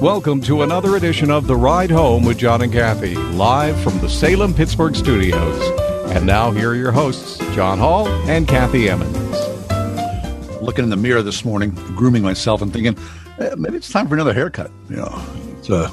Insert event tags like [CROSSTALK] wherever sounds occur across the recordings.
Welcome to another edition of The Ride Home with John and Kathy, live from the Salem Pittsburgh studios. And now, here are your hosts, John Hall and Kathy Emmons. Looking in the mirror this morning, grooming myself, and thinking, eh, maybe it's time for another haircut. You know, it's uh,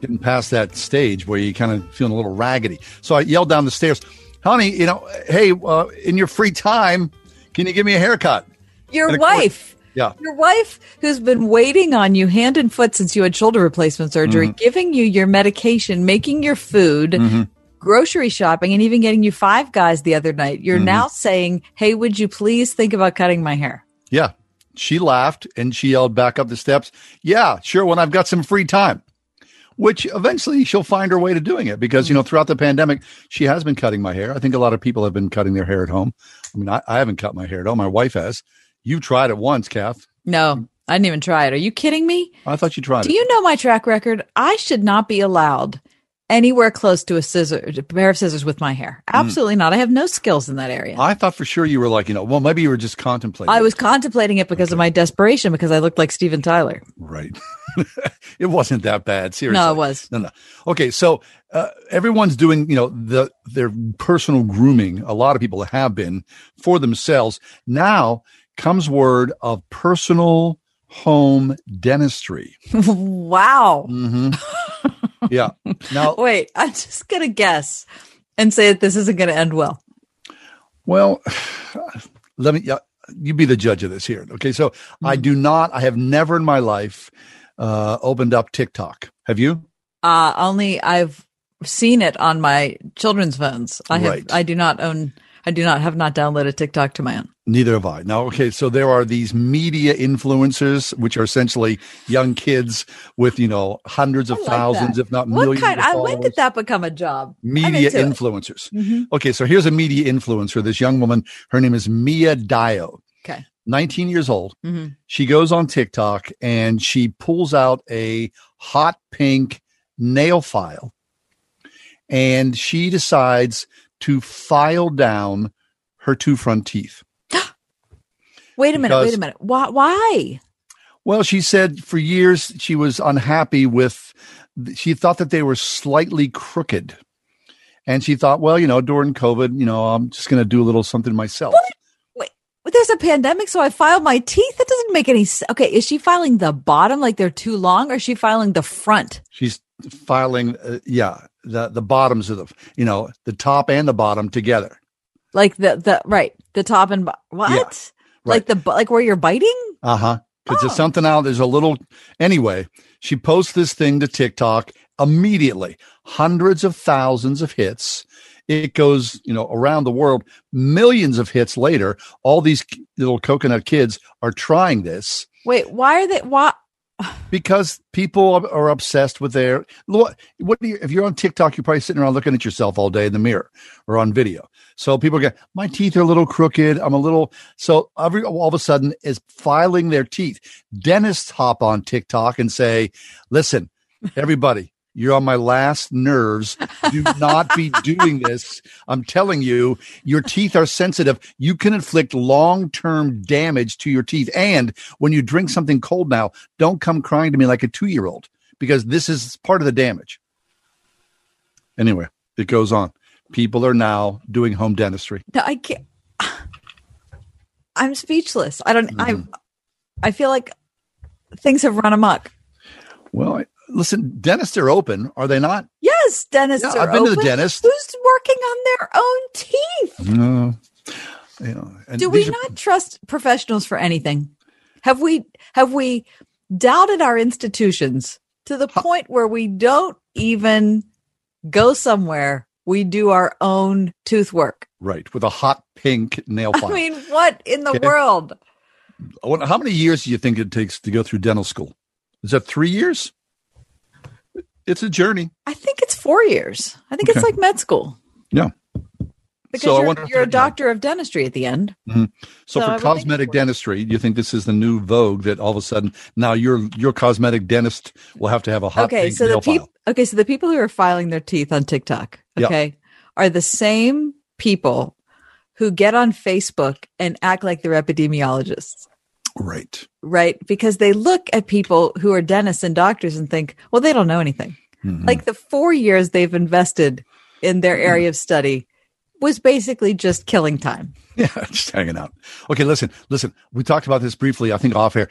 getting past that stage where you're kind of feeling a little raggedy. So I yelled down the stairs, honey, you know, hey, uh, in your free time, can you give me a haircut? Your And of course- wife. Yeah. Your wife, who's been waiting on you hand and foot since you had shoulder replacement surgery, Mm-hmm. giving you your medication, making your food, grocery shopping, and even getting you five guys the other night. You're Mm-hmm. now saying, Hey, would you please think about cutting my hair? Yeah. She laughed and she yelled back up the steps, Yeah, sure, when I've got some free time. Which eventually she'll find her way to doing it because, you know, throughout the pandemic, she has been cutting my hair. I think a lot of people have been cutting their hair at home. I mean, I, I haven't cut my hair at home. My wife has. You tried it once, Kath. No, I didn't even try it. Are you kidding me? I thought you tried Do it. you know my track record? I should not be allowed anywhere close to a scissor, a pair of scissors with my hair. Absolutely not. I have no skills in that area. I thought for sure you were like, you know, well, maybe you were just contemplating. I was contemplating it because of my desperation because I looked like Steven Tyler. Right. [LAUGHS] it wasn't that bad. Seriously. No, it was. No, no. Okay. So uh, everyone's doing, you know, the their personal grooming. A lot of people have been for themselves. Now comes word of personal home dentistry. [LAUGHS] wow. hmm [LAUGHS] yeah. Now, Wait, I'm just going to guess and say that this isn't going to end well. well, [SIGHS] let me, yeah, you be the judge of this here. Okay. So I Mm-hmm. do not, I have never in my life uh, opened up TikTok. Have you? Uh, only I've seen it on my children's phones. I have, Right. I do not own, I do not have not downloaded TikTok to my own. Neither have I. Now, okay, so there are these media influencers, which are essentially young kids with, you know, hundreds of like thousands, that. if not What millions. kind? I, when did that become a job? Media influencers. Mhm. Okay, so here's a media influencer. This young woman, her name is Mia Dio, Okay. 19 years old. Mhm. She goes on TikTok and she pulls out a hot pink nail file and she decides to file down her two front teeth. [GASPS] Wait a minute. Wait a minute. Why? Why? Well, she said for years she was unhappy with, she thought that they were slightly crooked. And she thought, well, you know, during COVID, you know, I'm just going to do a little something myself. Wait, there's a pandemic, so I filed my teeth. That doesn't make any sense. Okay, is she filing the bottom like they're too long, or is she filing the front? She's filing, uh, yeah, the, the bottoms of the, you know, the top and the bottom together. Like the the right, the top and bo- what? right. Like the like where you're biting? Uh huh. Because Oh. there's something out. There's a little. Anyway, she posts this thing to TikTok immediately. Hundreds of thousands of hits. It goes, you know, around the world. Millions of hits later. All these little coconut kids are trying this Wait, why are they? Why? Because people are- obsessed with their. What? What? Do you, if you're on TikTok, you're probably sitting around looking at yourself all day in the mirror or on video. So people get my teeth are a little crooked. I'm a little. So every all of a sudden is filing their teeth. Dentists hop on TikTok and say, "Listen, everybody." You're on my last nerves. Do not be [LAUGHS] doing this. I'm telling you, your teeth are sensitive. You can inflict long term damage to your teeth. And when you drink something cold now, don't come crying to me like a two year old because this is part of the damage. Anyway, it goes on. People are now doing home dentistry. No, I can't. I'm speechless. I don't. I. Mm-hmm. I feel like things have run amok. Well, I, listen, dentists are open, are they not? Yes, dentists Yeah, are I've been to the open. dentist. Who's working on their own teeth? No. You know, and Do we are- not trust professionals for anything? Have we have we doubted our institutions to the point where we don't even go somewhere we do our own tooth work. Right. With a hot pink nail [LAUGHS] file. I mean, what in the Okay. world? How many years do you think it takes to go through dental school? Is that three years? It's a journey. I think it's four years. I think Okay. it's like med school Yeah. because So you're, you're a doctor of dentistry at the end. Mm-hmm. So, So for cosmetic dentistry, do you think this is the new vogue that all of a sudden now your your cosmetic dentist will have to have a hot okay, so the people. Okay, so the people who are filing their teeth on TikTok, okay, are the same people who get on Facebook and act like they're epidemiologists. Right. right? Because they look at people who are dentists and doctors and think, well, they don't know anything. Mm-hmm. Like the four years they've invested in their area of study was basically just killing time. [LAUGHS] Yeah, just hanging out. Okay, listen, listen. We talked about this briefly, I think off air.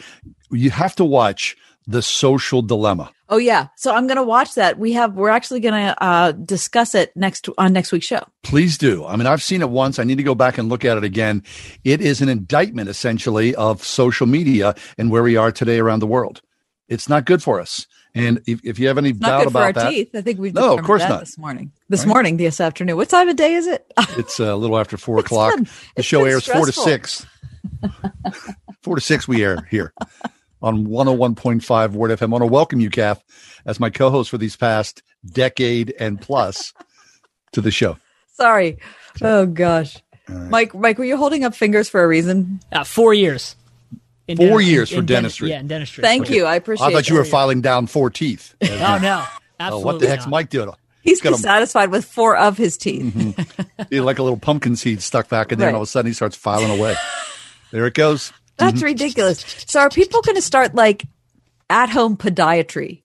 You have to watch the social dilemma. Oh yeah, so I'm going to watch that. We have we're actually going to uh, discuss it next on next week's show. Please do. I mean, I've seen it once. I need to go back and look at it again. It is an indictment, essentially, of social media and where we are today around the world. It's not good for us. And if, if you have any It's doubt about our that, teeth. I think we've No, of course that not. this morning. This morning, this afternoon. What time of day is it? [LAUGHS] it's a little after four o'clock. been- the show airs four to six. [LAUGHS] four to six, we air here on 101.5 Word FM. I want to welcome you, Kath, as my co host for these past decade and plus [LAUGHS] to the show. Sorry. Oh gosh, Mike. Mike, were you holding up fingers for a reason? Uh, four years. In Four denti- years for denti- dentistry. yeah, in dentistry. Thank you. I appreciate. It. I thought you were filing down four teeth. [LAUGHS] Oh no, [LAUGHS] Oh, what the heck's not. Mike doing? He's got 'em. dissatisfied with four of his teeth. He like a little pumpkin seed stuck back in there, and Right. all of a sudden he starts filing away. There it goes. That's ridiculous. So are people going to start like at home podiatry?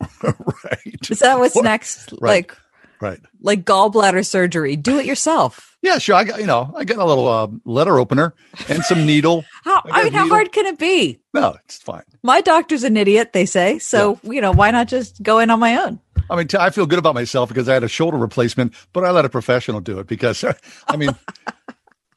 [LAUGHS] right. Is that what's next? Right. Like Right. like gallbladder surgery? Do it yourself. Yeah, sure. I got you know, I got a little uh, letter opener and some [LAUGHS] needle. How I I mean, how hard can it be? No, it's fine. My doctor's an idiot, they say. So you know, why not just go in on my own? I mean, t- I feel good about myself because I had a shoulder replacement, but I let a professional do it because, [LAUGHS] I mean,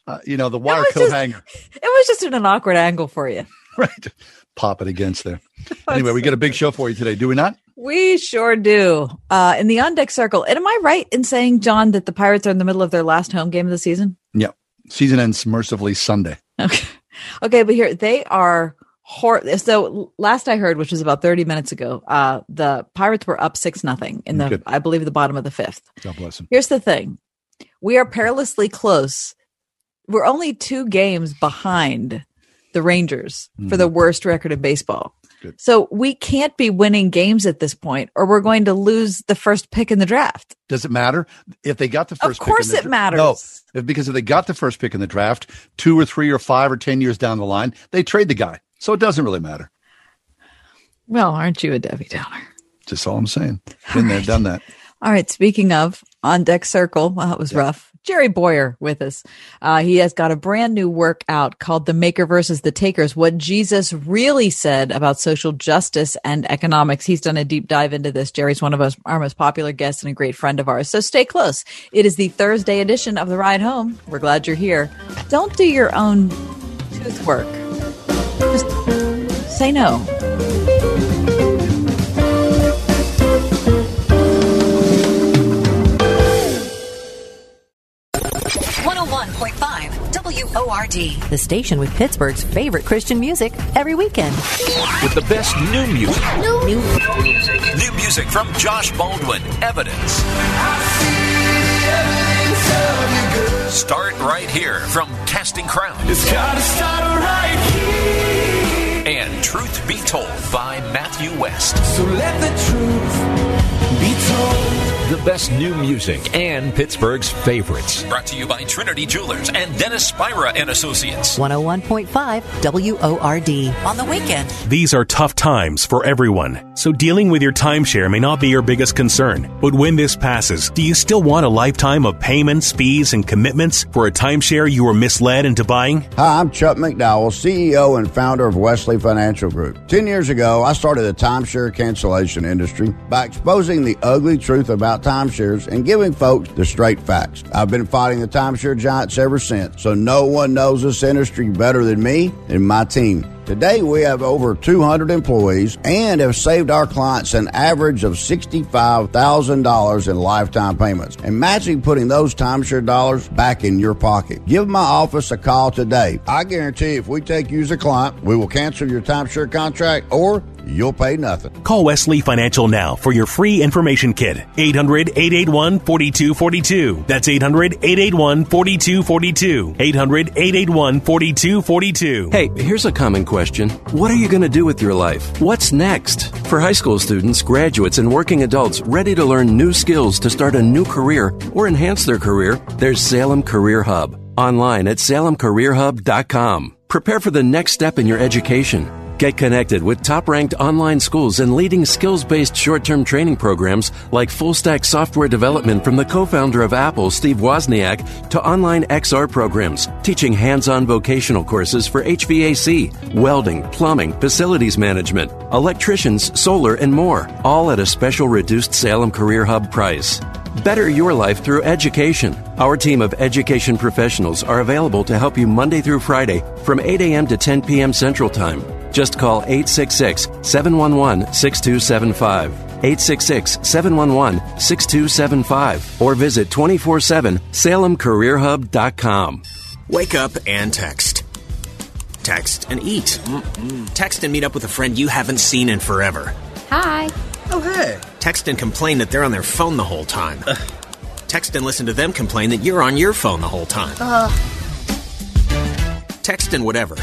uh, you know, the wire coat just- hanger, It was just in an awkward angle for you. [LAUGHS] right? Pop it against there. [LAUGHS] Anyway, we got a big show for you today, do we not? We sure do. Uh, in the on deck circle, and am I right in saying, John, that the Pirates are in the middle of their last home game of the season? Yeah. Season ends mercifully Sunday. Okay. [LAUGHS] Okay, but here they are. Hor- so last I heard, which was about 30 minutes ago, uh, the Pirates were up six nothing in the, Good. I believe, the bottom of the fifth. God bless him. Here's the thing: we are perilously close. We're only two games behind the Rangers for the worst record in baseball. Mm-hmm. Good. So we can't be winning games at this point, or we're going to lose the first pick in the draft. Does it matter if they got the first? pick in course the it dra- matters. No, if, because if they got the first pick in the draft, two or three or five or ten years down the line, they trade the guy, so it doesn't really matter. Well, aren't you a Debbie Downer? Just all I'm saying. Been there, done that. [LAUGHS] All right. Speaking of on deck circle, well, it was rough. Jerry Bowyer with us. Uh, he has got a brand new work out called The Maker versus the Takers What Jesus Really Said About Social Justice and Economics. He's done a deep dive into this. Jerry's one of us, our most popular guests and a great friend of ours. So stay close. It is the Thursday edition of The Ride Home. We're glad you're here. Don't do your own tooth work. Just say no. 101.5 WORD. The station with Pittsburgh's favorite Christian music every weekend. with the best new music. New, music New music from Josh Baldwin. Evidence. Start right here from Casting Crowns. It's gotta start right here. And Truth Be Told by Matthew West. So let the truth be told. The best new music and Pittsburgh's favorites. Brought to you by Trinity Jewelers and Dennis Spira and Associates. 101.5 WORD. On the weekend. These are tough times for everyone, so dealing with your timeshare may not be your biggest concern. But when this passes, do you still want a lifetime of payments, fees, and commitments for a timeshare you were misled into buying? Hi, I'm Chuck McDowell, CEO and founder of Wesley Financial Group. Ten years ago, I started the timeshare cancellation industry by exposing the ugly truth about timeshares and giving folks the straight facts. I've been fighting the timeshare giants ever since, so no one knows this industry better than me and my team. Today, we have over 200 employees and have saved our clients an average of $65,000 in lifetime payments. Imagine putting those timeshare dollars back in your pocket. Give my office a call today. I guarantee if we take you as a client, we will cancel your timeshare contract or you'll pay nothing. Call Wesley Financial now for your free information kit. 800 881 4242. That's 800 881 4242. 800 881 4242. Hey, here's a common question What are you going to do with your life? What's next? For high school students, graduates, and working adults ready to learn new skills to start a new career or enhance their career, there's Salem Career Hub. Online at salemcareerhub.com. Prepare for the next step in your education. Get connected with top ranked online schools and leading skills based short term training programs like full stack software development from the co founder of Apple, Steve Wozniak, to online XR programs teaching hands on vocational courses for HVAC, welding, plumbing, facilities management, electricians, solar, and more, all at a special reduced Salem Career Hub price. Better your life through education. Our team of education professionals are available to help you Monday through Friday from 8 a.m. to 10 p.m. Central Time. Just call 866 711 6275. 866 711 6275 or visit 24 7 salemcareerhub.com. Wake up and text. Text and eat. Mm-mm. Text and meet up with a friend you haven't seen in forever. Hi. Oh, hey. Text and complain that they're on their phone the whole time. Ugh. Text and listen to them complain that you're on your phone the whole time. Ugh. Text and whatever.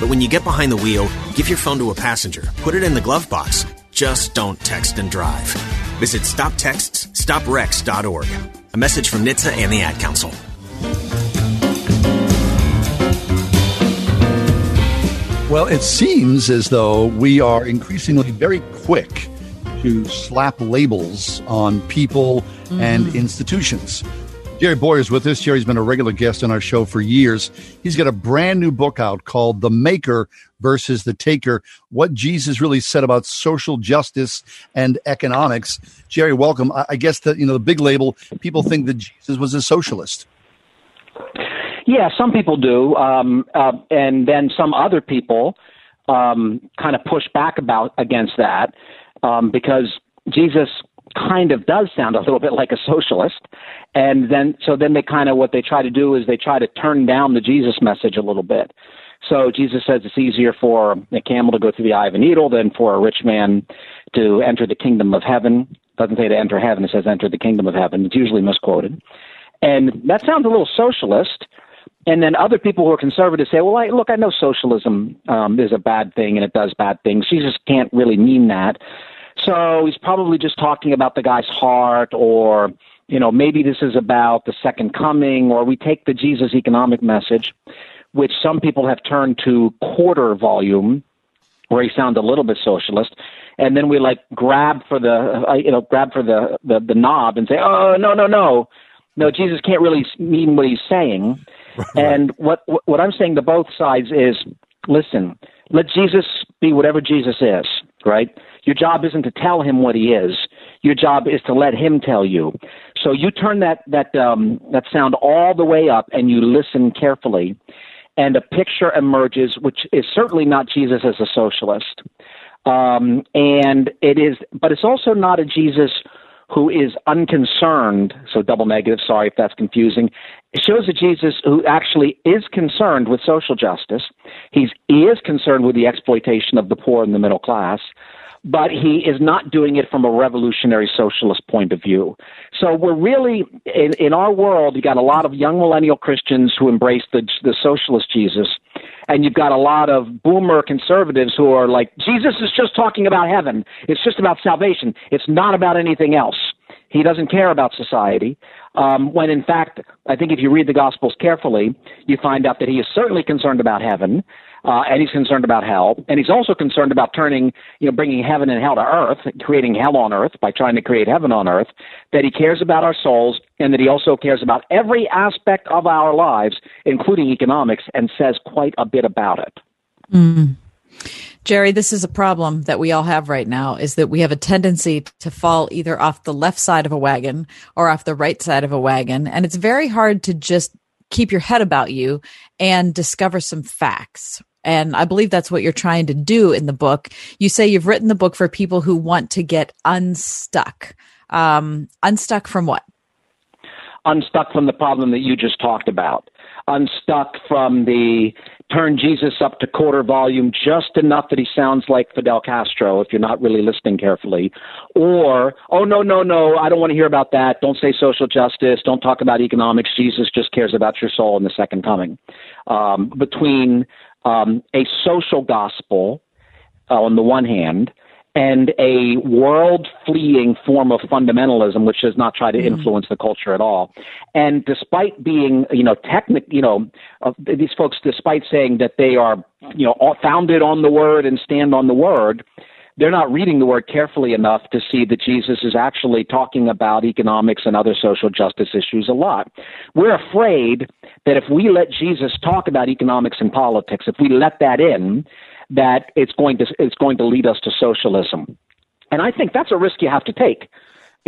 But when you get behind the wheel, give your phone to a passenger. Put it in the glove box. Just don't text and drive. Visit StopTextsStopWrecks.org. A message from NHTSA and the Ad Council. Well, it seems as though we are increasingly very quick to slap labels on people mm-hmm. and institutions. Jerry Bowyer is with us. Jerry's been a regular guest on our show for years. He's got a brand new book out called The Maker versus the Taker What Jesus Really Said About Social Justice and Economics. Jerry, welcome. I guess that, you know, the big label, people think that Jesus was a socialist. Yeah, some people do. Um, uh, and then some other people um, kind of push back about against that um, because Jesus kind of does sound a little bit like a socialist. And then, so then they kind of, what they try to do is they try to turn down the Jesus message a little bit. So Jesus says it's easier for a camel to go through the eye of a needle than for a rich man to enter the kingdom of heaven. Doesn't say to enter heaven, it says enter the kingdom of heaven. It's usually misquoted. And that sounds a little socialist. And then other people who are conservative say, well, I, look, I know socialism um, is a bad thing and it does bad things. Jesus can't really mean that. So he's probably just talking about the guy's heart, or, you know, maybe this is about the second coming, or we take the Jesus economic message, which some people have turned to quarter volume, where he sounds a little bit socialist, and then we like grab for the, uh, you know, grab for the, the, the knob and say, oh, no, no, no. No, Jesus can't really mean what he's saying. [LAUGHS] And what what I'm saying to both sides is, listen, let Jesus be whatever Jesus is, right? Your job isn't to tell him what he is. Your job is to let him tell you. So you turn that that um, that sound all the way up and you listen carefully, and a picture emerges, which is certainly not Jesus as a socialist, um, and it is, but it's also not a Jesus who is unconcerned. So double negative. Sorry if that's confusing. It shows a Jesus who actually is concerned with social justice. He's, he is concerned with the exploitation of the poor and the middle class but he is not doing it from a revolutionary socialist point of view. So we're really in, in our world. You got a lot of young millennial Christians who embrace the the socialist Jesus, and you've got a lot of boomer conservatives who are like, Jesus is just talking about heaven. It's just about salvation. It's not about anything else. He doesn't care about society. Um, when in fact, I think if you read the Gospels carefully, you find out that he is certainly concerned about heaven uh, and he's concerned about hell, and he's also concerned about turning, you know, bringing heaven and hell to earth, creating hell on earth by trying to create heaven on earth. That he cares about our souls, and that he also cares about every aspect of our lives, including economics, and says quite a bit about it. Mm. Jerry, this is a problem that we all have right now is that we have a tendency to fall either off the left side of a wagon or off the right side of a wagon. And it's very hard to just keep your head about you and discover some facts And I believe that's what you're trying to do in the book. You say you've written the book for people who want to get unstuck. Um, unstuck from what? Unstuck from the problem that you just talked about. Unstuck from the turn Jesus up to quarter volume just enough that he sounds like Fidel Castro if you're not really listening carefully. Or, oh, no, no, no, I don't want to hear about that. Don't say social justice. Don't talk about economics. Jesus just cares about your soul in the second coming. Um, between um, a social gospel uh, on the one hand and a world fleeing form of fundamentalism, which does not try to mm-hmm. influence the culture at all. And despite being, you know, technic, you know, uh, these folks, despite saying that they are, you know, founded on the word and stand on the word, they're not reading the word carefully enough to see that Jesus is actually talking about economics and other social justice issues a lot. We're afraid that if we let Jesus talk about economics and politics, if we let that in, that it's going to it's going to lead us to socialism. And I think that's a risk you have to take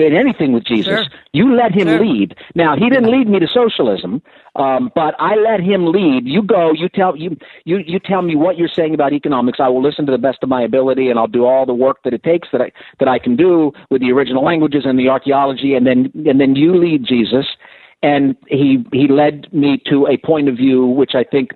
in anything with Jesus. Sure. You let him sure. lead. Now he didn't lead me to socialism, um, but I let him lead. You go. You tell you you you tell me what you're saying about economics. I will listen to the best of my ability, and I'll do all the work that it takes that I that I can do with the original languages and the archaeology, and then and then you lead Jesus. And he he led me to a point of view which I think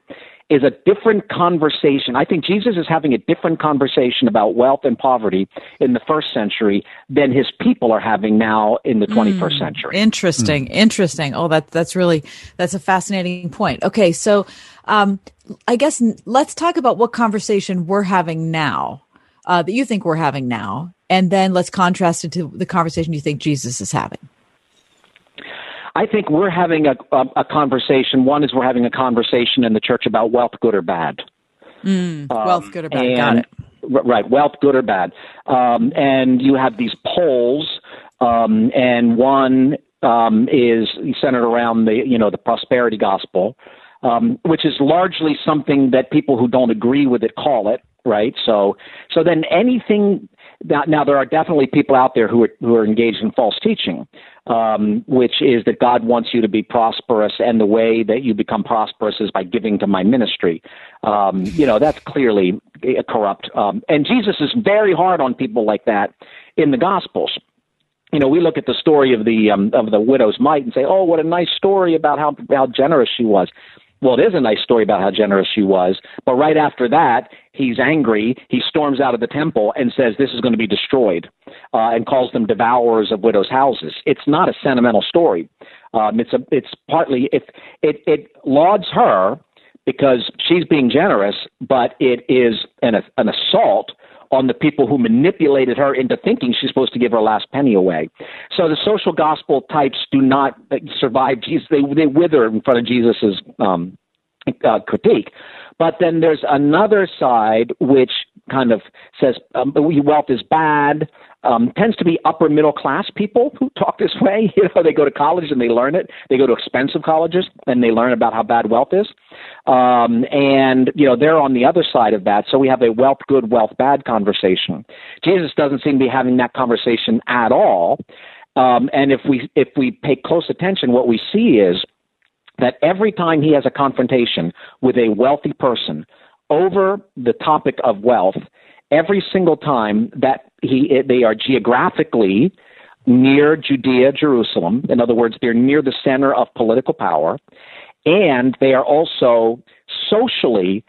is a different conversation. I think Jesus is having a different conversation about wealth and poverty in the first century than his people are having now in the 21st mm, century. Interesting. Mm. Interesting. Oh, that, that's really, that's a fascinating point. Okay. So, um, I guess let's talk about what conversation we're having now, uh, that you think we're having now. And then let's contrast it to the conversation you think Jesus is having. I think we're having a, a, a conversation. One is we're having a conversation in the church about wealth, good or bad. Mm, um, wealth, good or bad. And, Got it. Right, wealth, good or bad. Um, and you have these polls, um, and one um, is centered around the you know the prosperity gospel, um, which is largely something that people who don't agree with it call it. Right. So so then anything now, now there are definitely people out there who are who are engaged in false teaching um, which is that God wants you to be prosperous, and the way that you become prosperous is by giving to my ministry. Um, you know, that's clearly corrupt. Um, and Jesus is very hard on people like that in the Gospels. You know, we look at the story of the um, of the widow's mite and say, "Oh, what a nice story about how how generous she was." Well, it is a nice story about how generous she was, but right after that, he's angry. He storms out of the temple and says, This is going to be destroyed, uh, and calls them devourers of widows' houses. It's not a sentimental story. Um, it's, a, it's partly, it, it, it lauds her because she's being generous, but it is an, an assault on the people who manipulated her into thinking she's supposed to give her last penny away. So the social gospel types do not survive Jesus. They, they wither in front of Jesus's um, uh, critique. But then there's another side which kind of says um, wealth is bad. Um, tends to be upper middle class people who talk this way. [LAUGHS] You know, they go to college and they learn it. They go to expensive colleges and they learn about how bad wealth is. Um, and you know, they're on the other side of that. So we have a wealth good, wealth bad conversation. Jesus doesn't seem to be having that conversation at all. Um, and if we if we pay close attention, what we see is that every time he has a confrontation with a wealthy person over the topic of wealth, every single time that he they are geographically near Judea, Jerusalem. In other words, they're near the center of political power, and they are also socially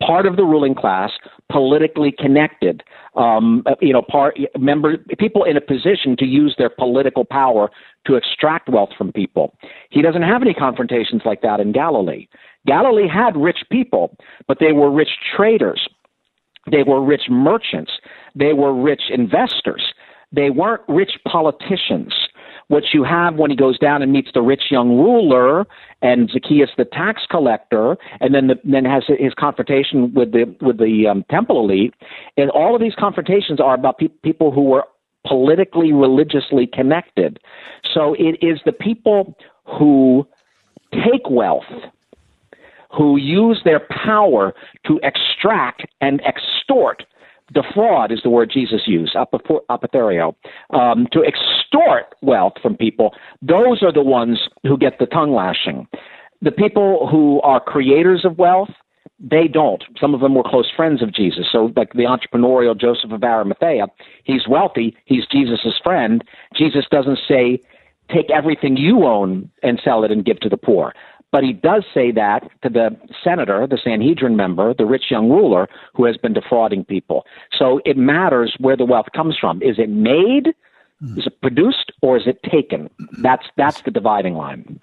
part of the ruling class, politically connected. Um, you know, part member people in a position to use their political power to extract wealth from people. He doesn't have any confrontations like that in Galilee. Galilee had rich people, but they were rich traders. They were rich merchants. They were rich investors. They weren't rich politicians. What you have when he goes down and meets the rich young ruler and Zacchaeus the tax collector, and then the, then has his confrontation with the with the um, temple elite, and all of these confrontations are about pe- people who were politically religiously connected. So it is the people who take wealth who use their power to extract and extort. Defraud is the word Jesus used, apostereo, um, to extort wealth from people. Those are the ones who get the tongue lashing. The people who are creators of wealth, they don't. Some of them were close friends of Jesus. So, like the entrepreneurial Joseph of Arimathea, he's wealthy, he's Jesus' friend. Jesus doesn't say, take everything you own and sell it and give to the poor. But he does say that to the senator, the Sanhedrin member, the rich young ruler who has been defrauding people. So it matters where the wealth comes from. Is it made? Hmm. Is it produced or is it taken? That's that's the dividing line.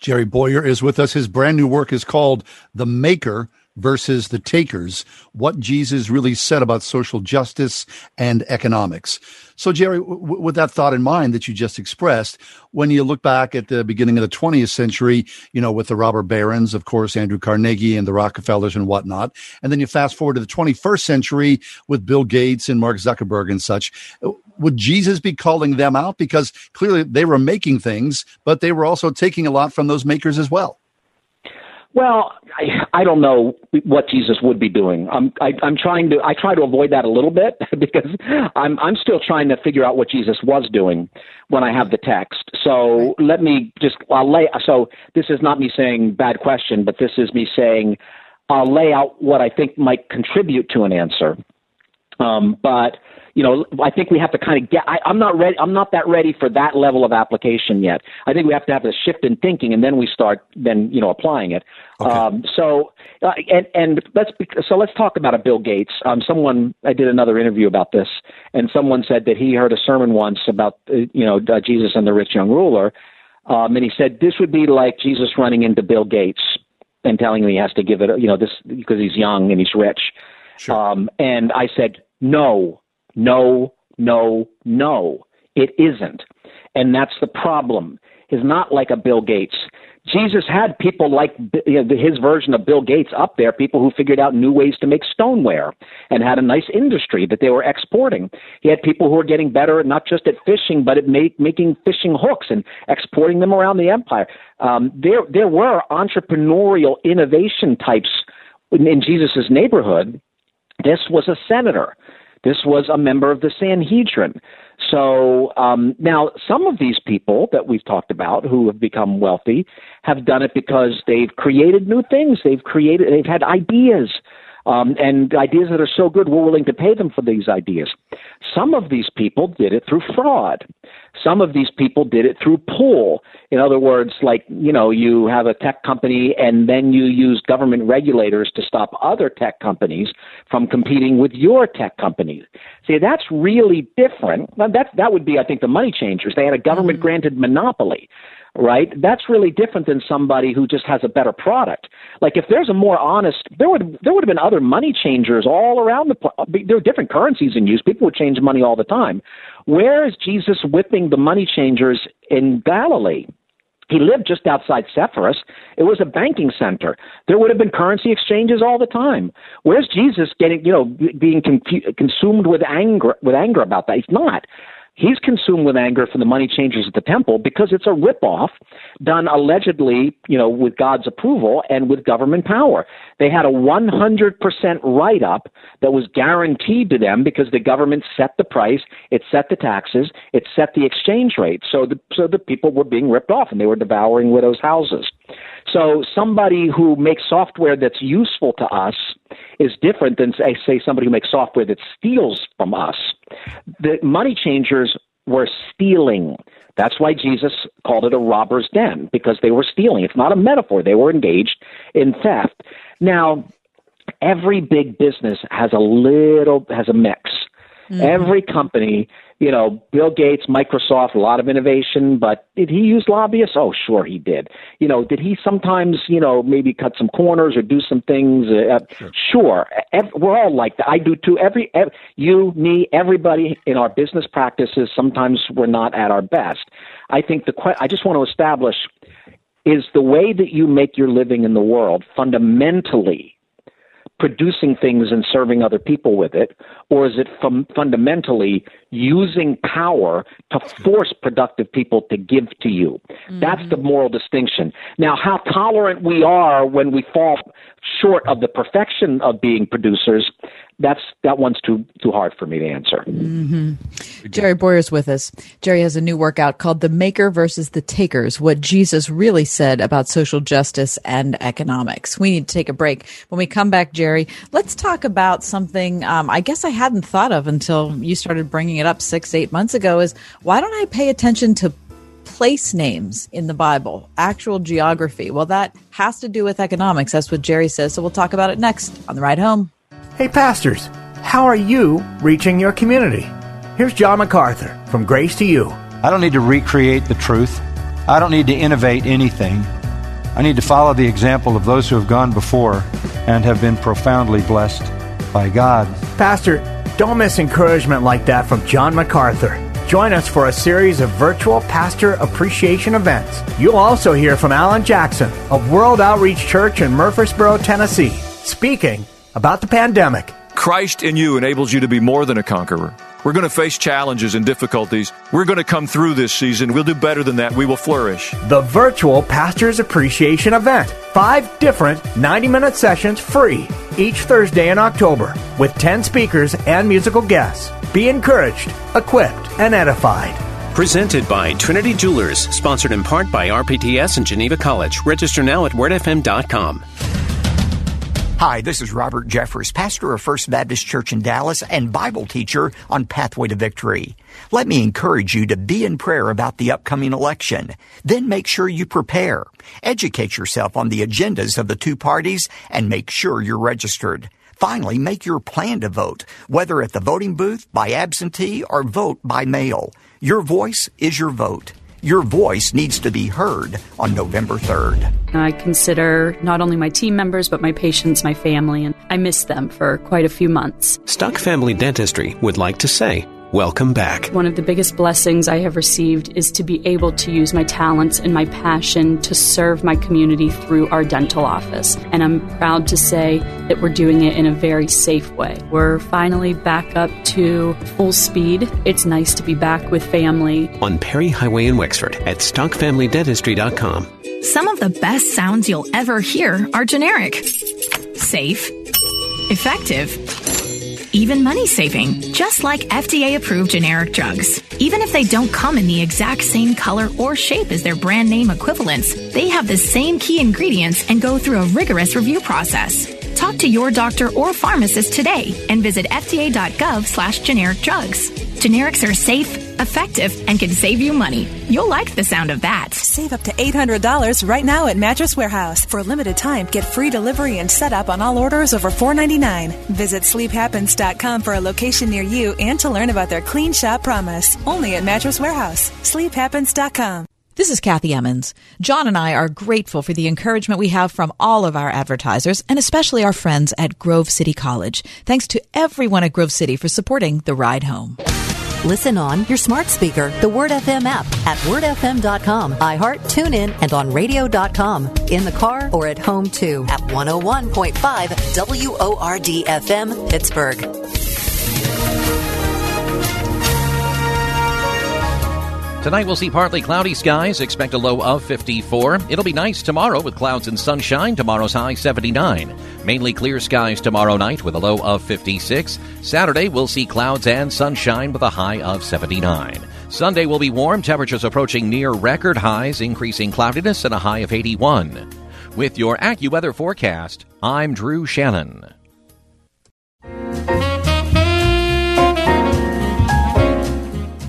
Jerry Bowyer is with us. His brand new work is called The Maker versus the takers, what Jesus really said about social justice and economics. So, Jerry, w- with that thought in mind that you just expressed, when you look back at the beginning of the 20th century, you know, with the robber barons, of course, Andrew Carnegie and the Rockefellers and whatnot, and then you fast forward to the 21st century with Bill Gates and Mark Zuckerberg and such, would Jesus be calling them out? Because clearly they were making things, but they were also taking a lot from those makers as well. Well, I, I don't know what Jesus would be doing. I'm I, I'm trying to I try to avoid that a little bit [LAUGHS] because I'm I'm still trying to figure out what Jesus was doing when I have the text. So let me just I'll lay. So this is not me saying bad question, but this is me saying I'll lay out what I think might contribute to an answer. Um, but you know, I think we have to kind of get. I, I'm not ready. I'm not that ready for that level of application yet. I think we have to have a shift in thinking, and then we start then you know applying it. Okay. Um, so uh, and and let's so let's talk about a Bill Gates. Um, someone I did another interview about this, and someone said that he heard a sermon once about uh, you know uh, Jesus and the rich young ruler, um, and he said this would be like Jesus running into Bill Gates and telling him he has to give it you know this because he's young and he's rich. Sure. Um, and I said no no, no, no. It isn't. And that's the problem. Is not like a Bill Gates. Jesus had people like you know, his version of Bill Gates up there, people who figured out new ways to make stoneware and had a nice industry that they were exporting. He had people who were getting better not just at fishing, but at make, making fishing hooks and exporting them around the empire. Um, there, there were entrepreneurial innovation types in, in Jesus' neighborhood. This was a senator this was a member of the Sanhedrin. So um, now, some of these people that we've talked about who have become wealthy have done it because they've created new things. They've created, they've had ideas um, and ideas that are so good we're willing to pay them for these ideas. Some of these people did it through fraud. Some of these people did it through pull. In other words, like, you know, you have a tech company and then you use government regulators to stop other tech companies from competing with your tech company. See, that's really different. That, that would be, I think, the money changers. They had a government mm-hmm. granted monopoly right? That's really different than somebody who just has a better product. Like if there's a more honest, there would there would have been other money changers all around the. There are different currencies in use. People would change money all the time. Where is Jesus whipping the money changers in Galilee? He lived just outside Sepphoris. It was a banking center. There would have been currency exchanges all the time. Where's Jesus getting, you know, being confu- consumed with anger with anger about that? He's not. He's consumed with anger for the money changers at the temple because it's a ripoff done allegedly, you know, with God's approval and with government power. They had a 100% write up that was guaranteed to them because the government set the price, it set the taxes, it set the exchange rate. So the, so the people were being ripped off and they were devouring widows' houses. So somebody who makes software that's useful to us is different than say, say somebody who makes software that steals from us. The money changers were stealing. That's why Jesus called it a robber's den because they were stealing. It's not a metaphor. They were engaged in theft. Now, every big business has a little has a mix. Mm-hmm. Every company you know, Bill Gates, Microsoft, a lot of innovation, but did he use lobbyists? Oh, sure he did. You know, did he sometimes, you know, maybe cut some corners or do some things? Uh, sure. sure. We're all like that. I do too. Every, every, you, me, everybody in our business practices, sometimes we're not at our best. I think the, que- I just want to establish is the way that you make your living in the world fundamentally producing things and serving other people with it, or is it fundamentally using power to force productive people to give to you? Mm-hmm. That's the moral distinction. Now, how tolerant we are when we fall short of the perfection of being producers, that's that one's too too hard for me to answer. Mm-hmm. Jerry Bowyer's with us. Jerry has a new workout called "The Maker versus the Takers: What Jesus Really Said About Social Justice and Economics." We need to take a break. When we come back, Jerry, let's talk about something um, I guess I hadn't thought of until you started bringing it up six, eight months ago. Is why don't I pay attention to place names in the Bible, actual geography? Well, that has to do with economics. That's what Jerry says. So we'll talk about it next on the ride home. Hey, pastors, how are you reaching your community? Here's John MacArthur from Grace to You. I don't need to recreate the truth. I don't need to innovate anything. I need to follow the example of those who have gone before and have been profoundly blessed by God. Pastor, don't miss encouragement like that from John MacArthur. Join us for a series of virtual pastor appreciation events. You'll also hear from Alan Jackson of World Outreach Church in Murfreesboro, Tennessee, speaking about the pandemic. Christ in you enables you to be more than a conqueror. We're going to face challenges and difficulties. We're going to come through this season. We'll do better than that. We will flourish. The virtual Pastors Appreciation Event. Five different 90 minute sessions free each Thursday in October with 10 speakers and musical guests. Be encouraged, equipped, and edified. Presented by Trinity Jewelers, sponsored in part by RPTS and Geneva College. Register now at wordfm.com. Hi, this is Robert Jeffress, pastor of First Baptist Church in Dallas and Bible teacher on Pathway to Victory. Let me encourage you to be in prayer about the upcoming election. Then make sure you prepare. Educate yourself on the agendas of the two parties and make sure you're registered. Finally, make your plan to vote, whether at the voting booth, by absentee, or vote by mail. Your voice is your vote. Your voice needs to be heard on November 3rd. I consider not only my team members, but my patients, my family, and I miss them for quite a few months. Stuck Family Dentistry would like to say, Welcome back. One of the biggest blessings I have received is to be able to use my talents and my passion to serve my community through our dental office. And I'm proud to say that we're doing it in a very safe way. We're finally back up to full speed. It's nice to be back with family. On Perry Highway in Wexford at StuckFamilyDentistry.com. Some of the best sounds you'll ever hear are generic, safe, effective even money saving, just like FDA approved generic drugs. Even if they don't come in the exact same color or shape as their brand name equivalents, they have the same key ingredients and go through a rigorous review process. Talk to your doctor or pharmacist today and visit fda.gov slash generic drugs. Generics are safe, effective, and can save you money. You'll like the sound of that. Save up to $800 right now at Mattress Warehouse. For a limited time, get free delivery and setup on all orders over 499. Visit sleephappens.com for a location near you and to learn about their clean shop promise. Only at Mattress Warehouse. Sleephappens.com. This is Kathy Emmons. John and I are grateful for the encouragement we have from all of our advertisers and especially our friends at Grove City College. Thanks to everyone at Grove City for supporting the ride home. Listen on your smart speaker, the Word FM app at wordfm.com, iHeart, TuneIn, and on radio.com. In the car or at home too at 101.5 WORD FM, Pittsburgh. Tonight we'll see partly cloudy skies. Expect a low of 54. It'll be nice tomorrow with clouds and sunshine. Tomorrow's high 79. Mainly clear skies tomorrow night with a low of 56. Saturday we'll see clouds and sunshine with a high of 79. Sunday will be warm, temperatures approaching near record highs, increasing cloudiness and a high of 81. With your AccuWeather forecast, I'm Drew Shannon.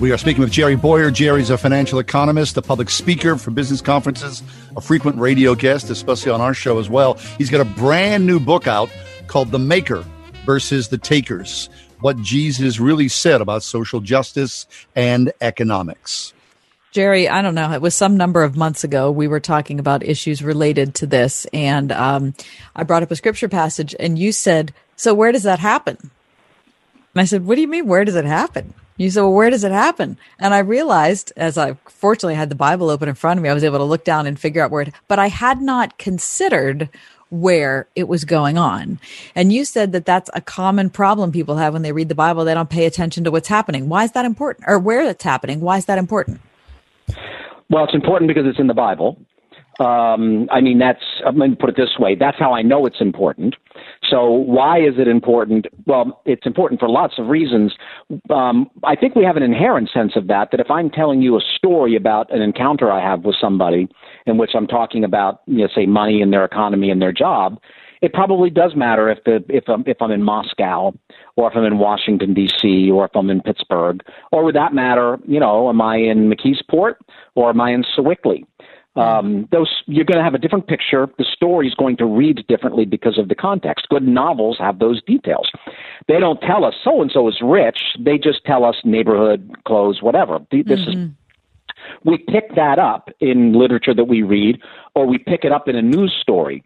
We are speaking with Jerry Bowyer. Jerry's a financial economist, a public speaker for business conferences, a frequent radio guest, especially on our show as well. He's got a brand new book out called The Maker versus the Takers What Jesus Really Said About Social Justice and Economics. Jerry, I don't know. It was some number of months ago. We were talking about issues related to this, and um, I brought up a scripture passage, and you said, "So where does that happen?" And I said, "What do you mean? Where does it happen?" You said, well, where does it happen? And I realized as I fortunately had the Bible open in front of me, I was able to look down and figure out where it, but I had not considered where it was going on. And you said that that's a common problem people have when they read the Bible. They don't pay attention to what's happening. Why is that important? Or where it's happening? Why is that important? Well, it's important because it's in the Bible. Um, I mean, that's, I'm going to put it this way that's how I know it's important. So, why is it important? Well, it's important for lots of reasons. Um, I think we have an inherent sense of that, that if I'm telling you a story about an encounter I have with somebody in which I'm talking about, you know, say, money and their economy and their job, it probably does matter if the if I'm if I'm in Moscow or if I'm in Washington D.C. or if I'm in Pittsburgh or would that matter? You know, am I in McKeesport or am I in Sewickley? Um, those you're going to have a different picture. The story is going to read differently because of the context. Good novels have those details. They don't tell us so and so is rich. They just tell us neighborhood, clothes, whatever. This mm-hmm. is we pick that up in literature that we read, or we pick it up in a news story.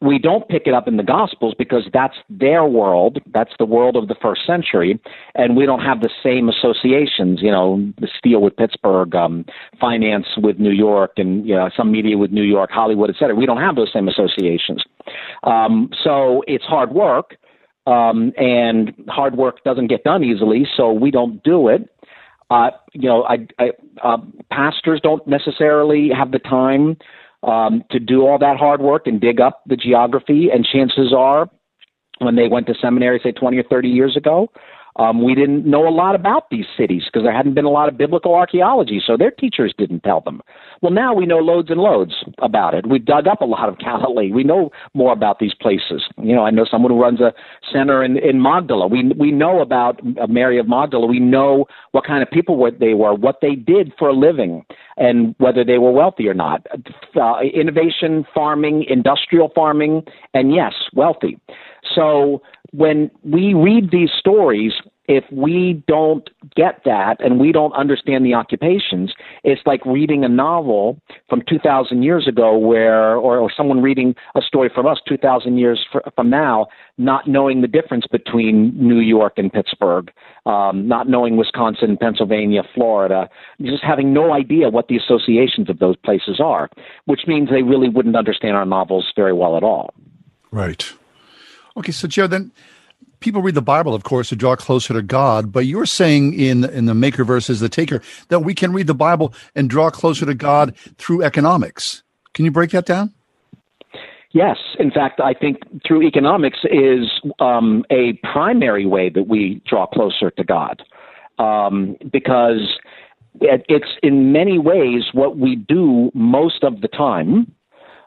We don't pick it up in the Gospels because that's their world. That's the world of the first century, and we don't have the same associations. You know, the steel with Pittsburgh, um, finance with New York, and you know, some media with New York, Hollywood, et cetera. We don't have those same associations. Um, so it's hard work, um, and hard work doesn't get done easily. So we don't do it. Uh, you know, I, I, uh, pastors don't necessarily have the time um, to do all that hard work and dig up the geography. And chances are, when they went to seminary, say 20 or 30 years ago, um, we didn't know a lot about these cities because there hadn't been a lot of biblical archaeology, so their teachers didn't tell them. Well, now we know loads and loads about it. We've dug up a lot of Galilee. We know more about these places. You know, I know someone who runs a center in, in Magdala. We we know about Mary of Magdala. We know what kind of people were, they were, what they did for a living, and whether they were wealthy or not. Uh, innovation farming, industrial farming, and yes, wealthy. So when we read these stories, if we don't get that and we don't understand the occupations, it's like reading a novel from 2,000 years ago, where, or, or someone reading a story from us 2,000 years from now, not knowing the difference between New York and Pittsburgh, um, not knowing Wisconsin, Pennsylvania, Florida, just having no idea what the associations of those places are, which means they really wouldn't understand our novels very well at all. Right. Okay, so Joe, then people read the Bible, of course, to draw closer to God. But you're saying in in the Maker versus the Taker that we can read the Bible and draw closer to God through economics. Can you break that down? Yes, in fact, I think through economics is um, a primary way that we draw closer to God, um, because it's in many ways what we do most of the time.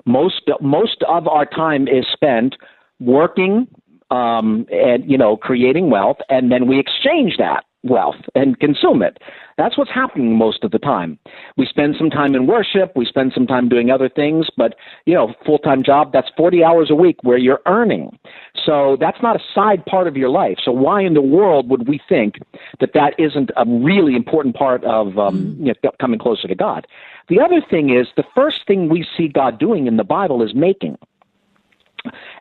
Most most of our time is spent working um, and you know creating wealth, and then we exchange that wealth and consume it. That's what's happening most of the time. We spend some time in worship, we spend some time doing other things, but you know, full-time job, that's 40 hours a week where you're earning. So that's not a side part of your life. So why in the world would we think that that isn't a really important part of um, you know, coming closer to God? The other thing is the first thing we see God doing in the Bible is making.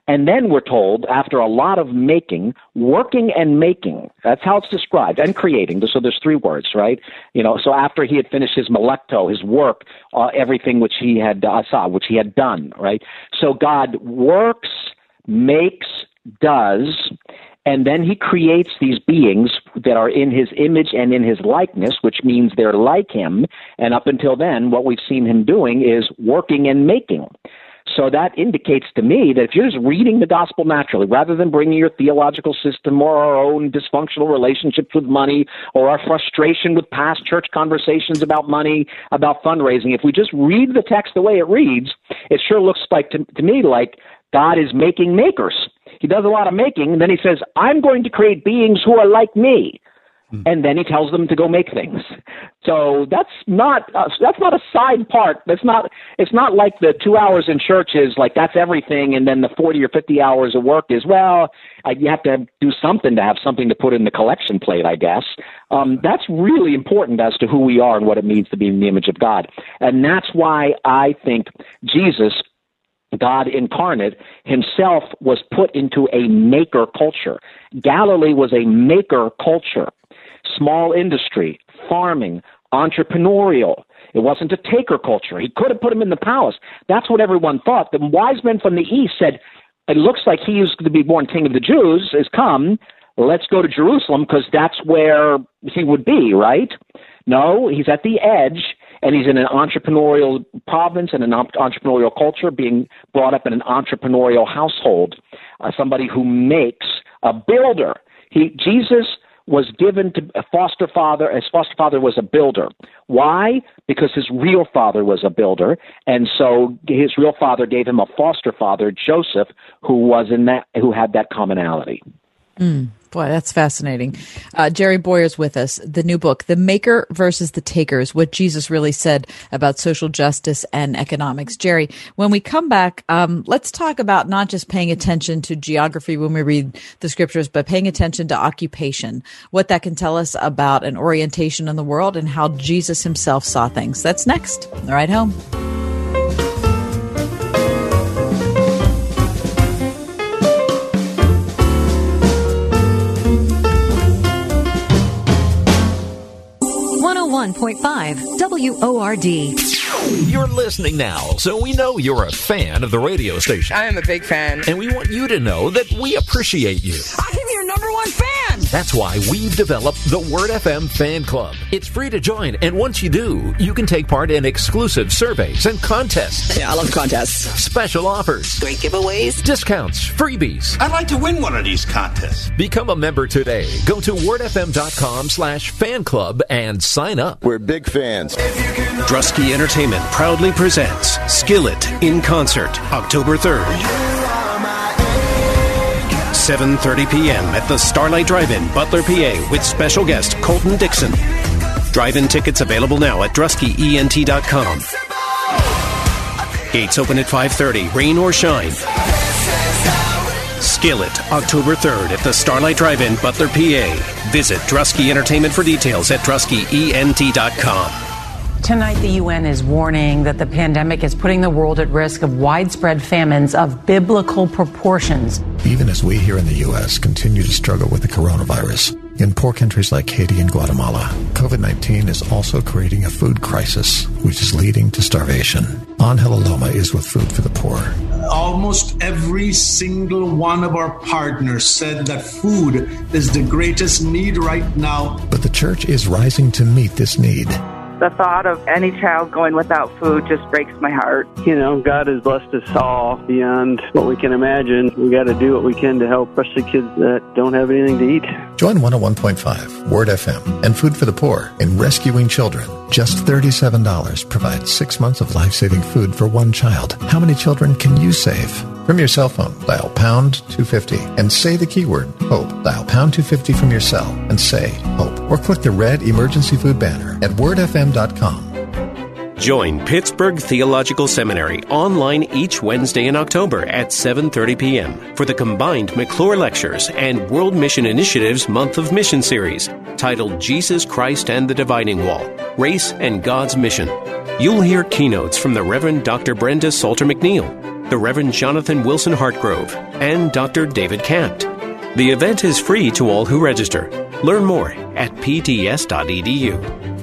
And then we're told, after a lot of making, working and making, that's how it's described, and creating. So there's three words, right? You know, so after he had finished his melecto, his work, uh, everything which he had uh, saw, which he had done, right? So God works, makes, does, and then he creates these beings that are in his image and in his likeness, which means they're like him. And up until then, what we've seen him doing is working and making. So that indicates to me that if you're just reading the gospel naturally, rather than bringing your theological system or our own dysfunctional relationships with money or our frustration with past church conversations about money, about fundraising, if we just read the text the way it reads, it sure looks like to, to me like God is making makers. He does a lot of making, and then he says, I'm going to create beings who are like me. Hmm. and then he tells them to go make things. So that's not uh, that's not a side part. That's not it's not like the two hours in church is like that's everything, and then the forty or fifty hours of work is well. Uh, you have to do something to have something to put in the collection plate, I guess. Um, that's really important as to who we are and what it means to be in the image of God, and that's why I think Jesus God incarnate himself was put into a maker culture. Galilee was a maker culture small industry, farming, entrepreneurial. It wasn't a taker culture. He could have put him in the palace. That's what everyone thought. The wise men from the east said, It looks like he is going to be born king of the Jews, is come. Let's go to Jerusalem because that's where he would be, right? No, he's at the edge and he's in an entrepreneurial province and an entrepreneurial culture, being brought up in an entrepreneurial household. Uh, somebody who makes a builder. He Jesus was given to a foster father. His foster father was a builder. Why? Because his real father was a builder, and so his real father gave him a foster father, Joseph, who was in that who had that commonality. Mm. Boy, that's fascinating. Uh, Jerry Bowyer's with us. The new book, The Maker versus the Takers, what Jesus really said about social justice and economics. Jerry, when we come back, um, let's talk about not just paying attention to geography when we read the scriptures, but paying attention to occupation, what that can tell us about an orientation in the world and how Jesus himself saw things. That's next. All right, home. 101.5 WORD. You're listening now, so we know you're a fan of the radio station. I am a big fan. And we want you to know that we appreciate you. I'm your number one fan. That's why we've developed the Word FM Fan Club. It's free to join, and once you do, you can take part in exclusive surveys and contests. Yeah, [LAUGHS] I love contests. Special offers. Great giveaways. Discounts. Freebies. I'd like to win one of these contests. Become a member today. Go to wordfm.com slash fan club and sign up. We're big fans. Drusky Entertainment proudly presents Skillet in concert, October 3rd. 7:30 p.m. at the Starlight Drive-In, Butler, PA, with special guest Colton Dixon. Drive-in tickets available now at druskyent.com. Gates open at 5:30, rain or shine. Skillet, October 3rd at the Starlight Drive-In, Butler, PA. Visit Drusky Entertainment for details at druskyent.com. Tonight, the UN is warning that the pandemic is putting the world at risk of widespread famines of biblical proportions. Even as we here in the U.S. continue to struggle with the coronavirus, in poor countries like Haiti and Guatemala, COVID 19 is also creating a food crisis, which is leading to starvation. Angel Aloma is with Food for the Poor. Almost every single one of our partners said that food is the greatest need right now. But the church is rising to meet this need the thought of any child going without food just breaks my heart. You know, God has blessed us all beyond what we can imagine. We got to do what we can to help especially kids that don't have anything to eat. Join 101.5 Word FM and Food for the Poor in rescuing children. Just $37 provides six months of life saving food for one child. How many children can you save? From your cell phone, dial pound 250 and say the keyword HOPE. Dial pound 250 from your cell and say HOPE. Or click the red emergency food banner at wordfm.com. Join Pittsburgh Theological Seminary online each Wednesday in October at 7:30 p.m. for the combined McClure Lectures and World Mission Initiative's Month of Mission series titled Jesus Christ and the Dividing Wall: Race and God's Mission. You'll hear keynotes from the Reverend Dr. Brenda Salter McNeil, the Reverend Jonathan Wilson Hartgrove, and Dr. David Campt. The event is free to all who register. Learn more at pts.edu.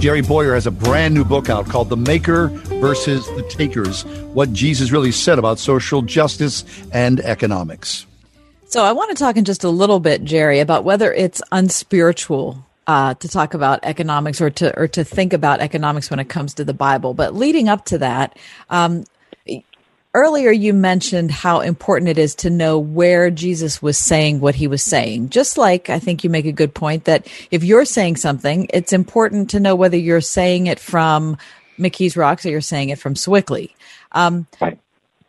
Jerry Bowyer has a brand new book out called The Maker versus the Takers What Jesus Really Said About Social Justice and Economics. So, I want to talk in just a little bit, Jerry, about whether it's unspiritual uh, to talk about economics or to or to think about economics when it comes to the Bible. But leading up to that, um, earlier you mentioned how important it is to know where Jesus was saying what he was saying. Just like I think you make a good point that if you're saying something, it's important to know whether you're saying it from McKees Rocks or you're saying it from Sewickley. Um, right.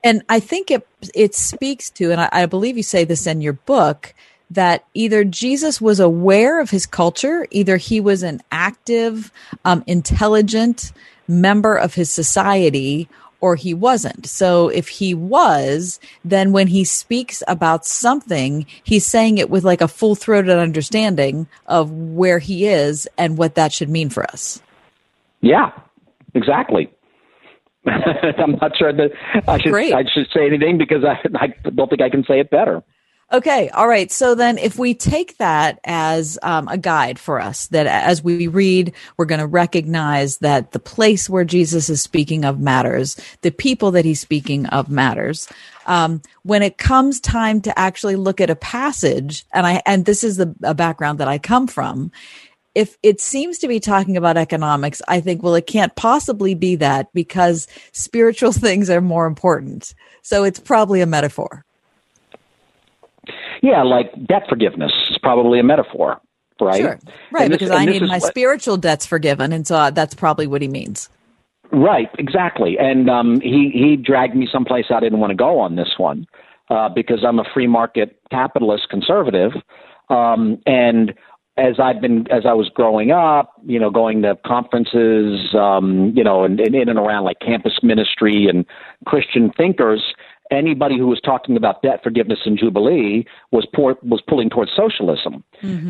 And I think it it speaks to, and I, I believe you say this in your book, that either Jesus was aware of his culture, either he was an active, um, intelligent member of his society, or he wasn't. So if he was, then when he speaks about something, he's saying it with like a full throated understanding of where he is and what that should mean for us. Yeah, exactly. [LAUGHS] I'm not sure that I should Great. I should say anything because I, I don't think I can say it better. Okay. All right. So then if we take that as um, a guide for us, that as we read, we're going to recognize that the place where Jesus is speaking of matters, the people that he's speaking of matters. Um, when it comes time to actually look at a passage, and I, and this is the a background that I come from, if it seems to be talking about economics, I think, well, it can't possibly be that because spiritual [LAUGHS] things are more important. So it's probably a metaphor. Yeah, like debt forgiveness is probably a metaphor, right? Sure. Right, And because I need my what- spiritual debts forgiven. And so uh, that's probably what he means. Right, exactly. And um, he he dragged me someplace I didn't want to go on this one uh, because I'm a free market capitalist conservative, um, and as I've been as I was growing up, you know, going to conferences, um, you know, and, and in and around like campus ministry and Christian thinkers. Anybody who was talking about debt forgiveness and jubilee was pour, was pulling towards socialism.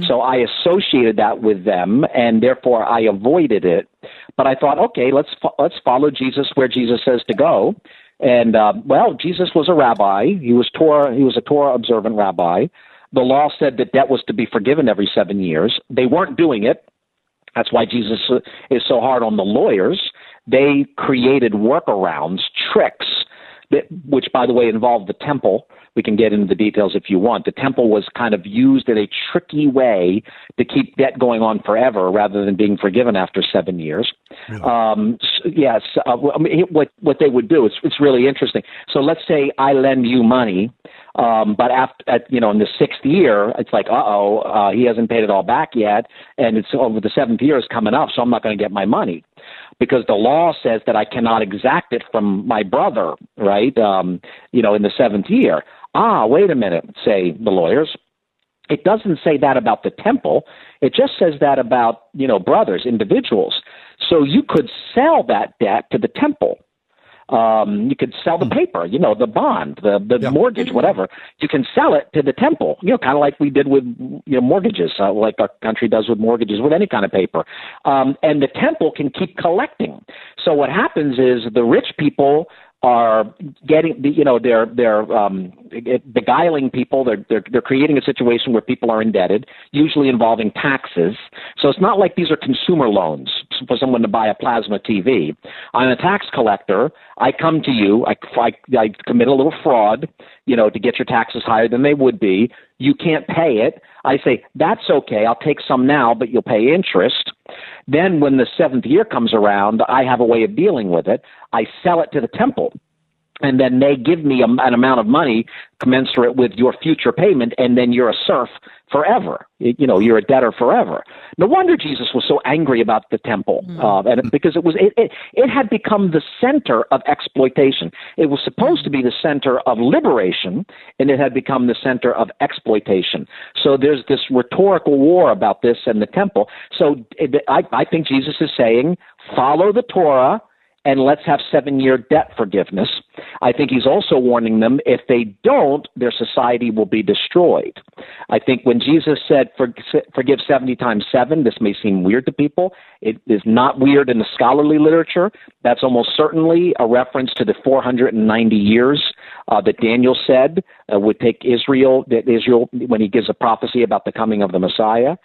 So I associated that with them, and therefore I avoided it. But I thought, okay, let's fo- let's follow Jesus where Jesus says to go. And uh, well, Jesus was a rabbi. He was Torah. He was a Torah observant rabbi. The law said that debt was to be forgiven every seven years. They weren't doing it. That's why Jesus is so hard on the lawyers. They created workarounds, tricks, which, by the way, involved the temple. We can get into the details if you want. The temple was kind of used in a tricky way to keep debt going on forever rather than being forgiven after seven years. Um, s- yes, uh, I mean, what what they would do it's it's really interesting. So let's say I lend you money, um, but after at, you know in the sixth year, it's like uh oh, uh, he hasn't paid it all back yet, and it's over the seventh year is coming up, so I'm not going to get my money because the law says that I cannot exact it from my brother, right? Um, you know, in the seventh year. Ah, wait a minute, say the lawyers. It doesn't say that about the temple. It just says that about, you know, brothers, individuals. So you could sell that debt to the temple. Um, you could sell the paper, you know, the bond, the the mortgage, whatever. You can sell it to the temple, you know, kind of like we did with you know mortgages, uh, like our country does with mortgages, with any kind of paper. Um, and the temple can keep collecting. So what happens is the rich people are getting you know they're they're um beguiling people they're they're they're creating a situation where people are indebted usually involving taxes so it's not like these are consumer loans for someone to buy a plasma TV I'm a tax collector. I come to you I I, I commit a little fraud you know to get your taxes higher than they would be. You can't pay it. I say that's okay. I'll take some now but you'll pay interest. Then when the seventh year comes around I have a way of dealing with it. I sell it to the temple and then they give me a, an amount of money commensurate with your future payment, and then you're a serf forever. You, know, you're a debtor forever. No wonder Jesus was so angry about the temple, uh, and because it was it, it it had become the center of exploitation. It was supposed to be the center of liberation, and it had become the center of exploitation. So there's this rhetorical war about this and the temple. So it, I, I think Jesus is saying, follow the Torah and let's have seven year debt forgiveness. I think he's also warning them if they don't, their society will be destroyed. I think when Jesus said, forgive 70 times seven, this may seem weird to people. It is not weird in the scholarly literature. That's almost certainly a reference to the 490 years uh, that Daniel said uh, would take Israel, that Israel, when he gives a prophecy about the coming of the Messiah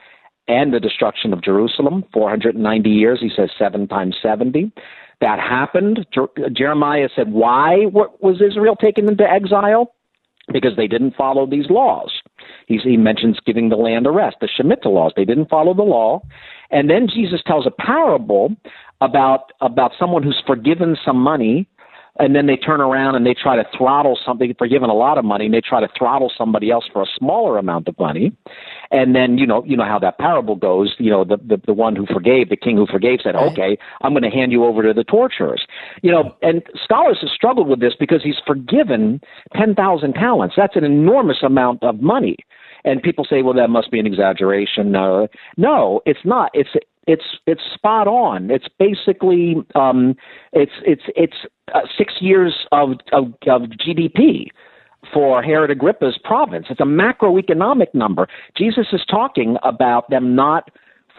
and the destruction of Jerusalem, 490 years. He says seven times 70. That happened. Jer- Jeremiah said, Why what was Israel taken into exile? Because they didn't follow these laws. He's, he mentions giving the land a rest, the Shemitah laws. They didn't follow the law. And then Jesus tells a parable about, about someone who's forgiven some money and then they turn around and they try to throttle something for giving a lot of money and they try to throttle somebody else for a smaller amount of money. And then you know you know how that parable goes you know the the, the one who forgave the king who forgave said okay i'm going to hand you over to the torturers. You know and scholars have struggled with this because he's forgiven 10,000 talents. That's an enormous amount of money. And people say well that must be an exaggeration. Uh, no it's not. It's it's it's spot on. It's basically um, it's it's it's uh, six years of, of of GDP for Herod Agrippa's province. It's a macroeconomic number. Jesus is talking about them not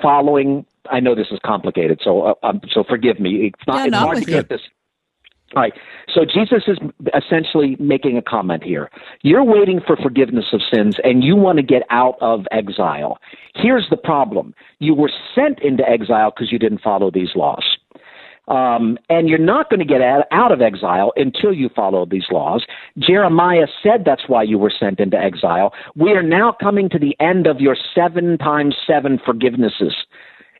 following. I know this is complicated, so uh, um, so forgive me. It's not. Yeah, it's no, I'm hard to get this. All right. So Jesus is essentially making a comment here. You're waiting for forgiveness of sins and you want to get out of exile. Here's the problem. You were sent into exile because you didn't follow these laws. Um, and you're not going to get out, out of exile until you follow these laws. Jeremiah said that's why you were sent into exile. We are now coming to the end of your seven times seven forgivenesses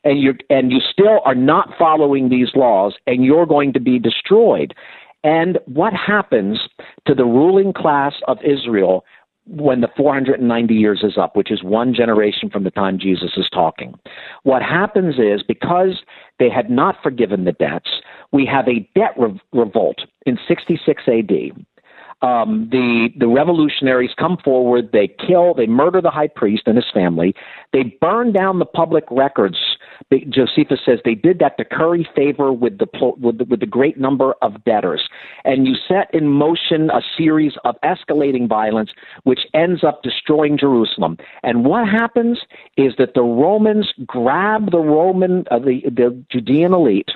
and you and you still are not following these laws and you're going to be destroyed and what happens to the ruling class of Israel when the 490 years is up, which is one generation from the time Jesus is talking. What happens is because they had not forgiven the debts, we have a debt re- revolt in 66 AD um, the the revolutionaries come forward. They kill, they murder the high priest and his family. They burn down the public records. Josephus says they did that to curry favor with the, with the with the great number of debtors, and you set in motion a series of escalating violence, which ends up destroying Jerusalem. And what happens is that the Romans grab the Roman uh, the the Judean elite,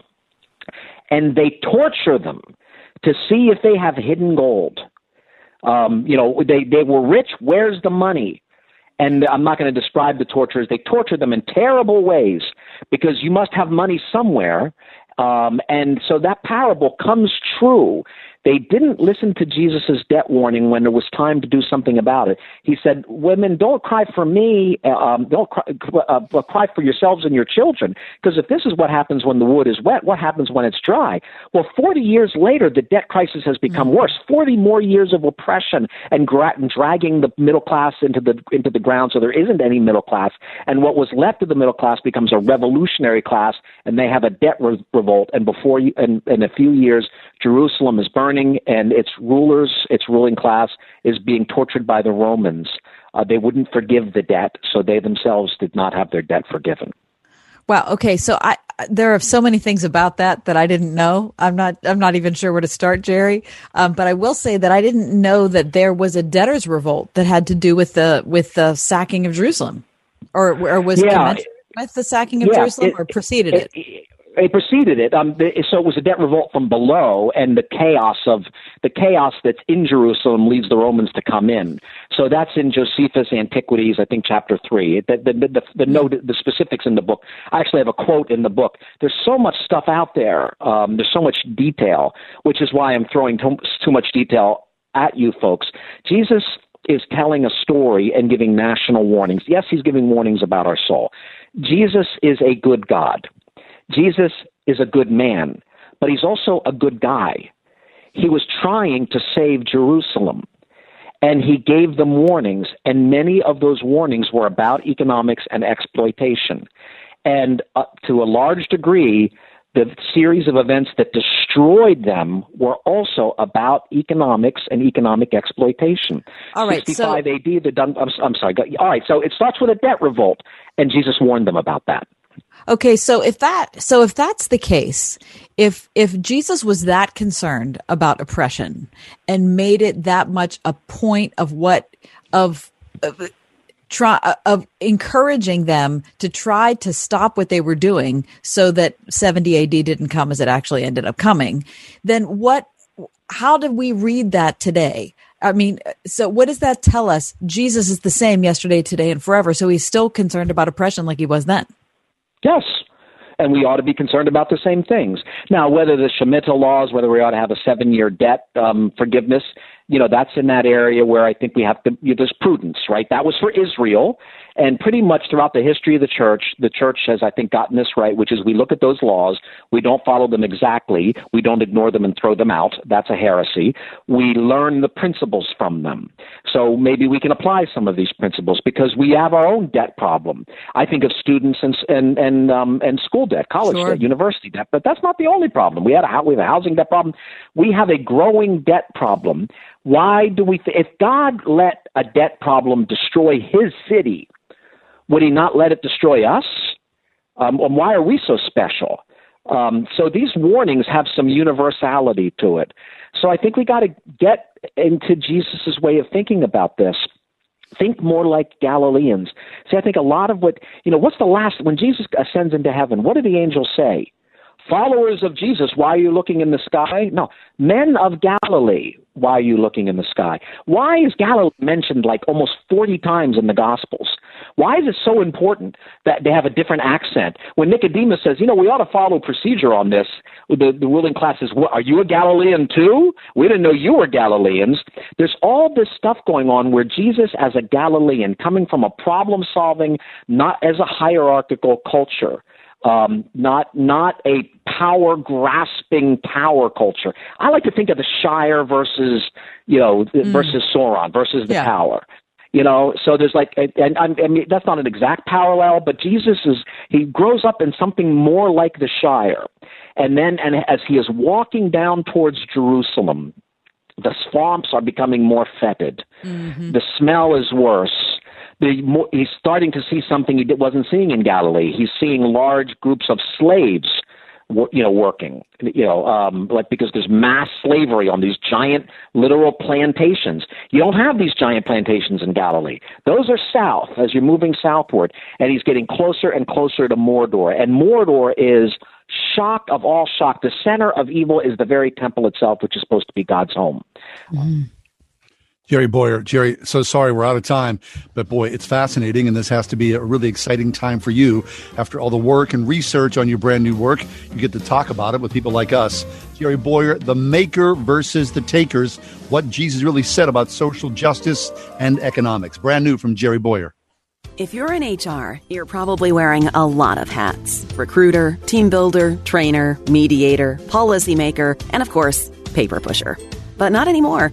and they torture them to see if they have hidden gold. Um, you know, they, they were rich. Where's the money? And I'm not going to describe the torturers. They torture them in terrible ways because you must have money somewhere. Um, and so that parable comes true. They didn't listen to Jesus' debt warning when there was time to do something about it. He said, Women, don't cry for me, um, don't cry, uh, cry for yourselves and your children. Because if this is what happens when the wood is wet, what happens when it's dry? Well, 40 years later, the debt crisis has become Mm-hmm. worse. 40 more years of oppression and, gra- and dragging the middle class into the, into the ground so there isn't any middle class. And what was left of the middle class becomes a revolutionary class, and they have a debt re- revolt. And before you, in, in a few years, Jerusalem is burning, and its rulers, its ruling class, is being tortured by the Romans. Uh, they wouldn't forgive the debt, so they themselves did not have their debt forgiven. Wow. Okay. So I there are so many things about that that I didn't know. I'm not I'm not even sure where to start, Jerry. Um, but I will say that I didn't know that there was a debtors revolt that had to do with the with the sacking of Jerusalem, or or was Yeah. with the sacking of Yeah, Jerusalem, it- or preceded it. It preceded it. Um, the, so it was a debt revolt from below, and the chaos of the chaos that's in Jerusalem leads the Romans to come in. So that's in Josephus' Antiquities, I think, chapter three. The the the, the, the note, the specifics in the book. I actually have a quote in the book. There's so much stuff out there. Um, there's so much detail, which is why I'm throwing too, too much detail at you folks. Jesus is telling a story and giving national warnings. Yes, he's giving warnings about our soul. Jesus is a good God. Jesus is a good man, but he's also a good guy. He was trying to save Jerusalem, and he gave them warnings, and many of those warnings were about economics and exploitation. And uh, to a large degree, the series of events that destroyed them were also about economics and economic exploitation. All right, so- 65 AD, the done, I'm, I'm sorry. All right, so it starts with a debt revolt, and Jesus warned them about that. Okay, so if that so if that's the case, if if Jesus was that concerned about oppression and made it that much a point of what of, of try of encouraging them to try to stop what they were doing so that 70 AD didn't come as it actually ended up coming, then what how did we read that today? I mean, so what does that tell us? Jesus is the same yesterday, today, and forever. So he's still concerned about oppression like he was then. Yes. And we ought to be concerned about the same things. Now, whether the Shemitah laws, whether we ought to have a seven year debt um, forgiveness, you know, that's in that area where I think we have to, you know, there's prudence, right? That was for Israel. And pretty much throughout the history of the church, the church has, I think, gotten this right, which is we look at those laws, we don't follow them exactly, we don't ignore them and throw them out. That's a heresy. We learn the principles from them. So maybe we can apply some of these principles because we have our own debt problem. I think of students and and and um, and school debt, college Sure. debt, university debt, but that's not the only problem. We had a we have a housing debt problem. We have a growing debt problem. Why do we? Th- if God let a debt problem destroy His city, would He not let it destroy us? Um, and why are we so special? Um, so these warnings have some universality to it. So I think we got to get into Jesus' way of thinking about this. Think more like Galileans. See, I think a lot of what, you know, what's the last, when Jesus ascends into heaven, what do the angels say? Followers of Jesus, why are you looking in the sky? No. Men of Galilee, why are you looking in the sky? Why is Galilee mentioned like almost 40 times in the Gospels? Why is it so important that they have a different accent? When Nicodemus says, you know, we ought to follow procedure on this, the, the ruling class says, well, are you a Galilean too? We didn't know you were Galileans. There's all this stuff going on where Jesus, as a Galilean, coming from a problem solving, not as a hierarchical culture, um, not not a power grasping power culture. I like to think of the Shire versus you know mm. versus Sauron versus the yeah. power. You know, so there's like, and, I mean that's not an exact parallel, but Jesus is he grows up in something more like the Shire, and then and as he is walking down towards Jerusalem, the swamps are becoming more fetid. Mm-hmm. The smell is worse he's starting to see something he wasn't seeing in Galilee. He's seeing large groups of slaves, you know, working, you know, um, like because there's mass slavery on these giant literal plantations. You don't have these giant plantations in Galilee. Those are south as you're moving southward, and he's getting closer and closer to Mordor. And Mordor is shock of all shock. The center of evil is the very temple itself, which is supposed to be God's home. Mm. Jerry Bowyer. Jerry, so sorry we're out of time, but boy, it's fascinating, and this has to be a really exciting time for you. After all the work and research on your brand new work, you get to talk about it with people like us. Jerry Bowyer, the maker versus the takers, what Jesus really said about social justice and economics. Brand new from Jerry Bowyer. If you're in HR, you're probably wearing a lot of hats recruiter, team builder, trainer, mediator, policymaker, and of course, paper pusher. But not anymore.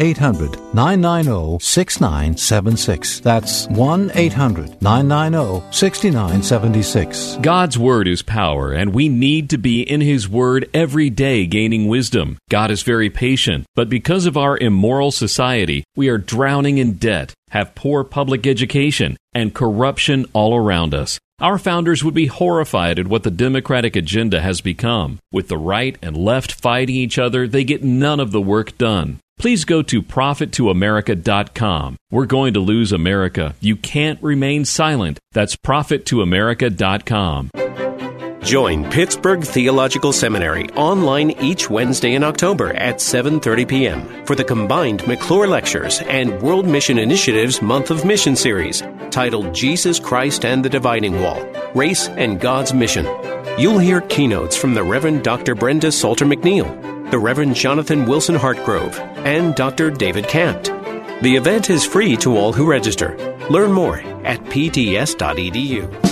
800 990 6976. That's 1 800 990 6976. God's Word is power, and we need to be in His Word every day gaining wisdom. God is very patient, but because of our immoral society, we are drowning in debt, have poor public education, and corruption all around us. Our founders would be horrified at what the Democratic agenda has become. With the right and left fighting each other, they get none of the work done. Please go to profittoamerica.com. We're going to lose America. You can't remain silent. That's profittoamerica.com. Join Pittsburgh Theological Seminary online each Wednesday in October at 7:30 p.m. for the combined McClure Lectures and World Mission Initiative's Month of Mission series titled Jesus Christ and the Dividing Wall: Race and God's Mission. You'll hear keynotes from the Reverend Dr. Brenda Salter McNeil, the Reverend Jonathan Wilson Hartgrove, and Dr. David Campt. The event is free to all who register. Learn more at pts.edu.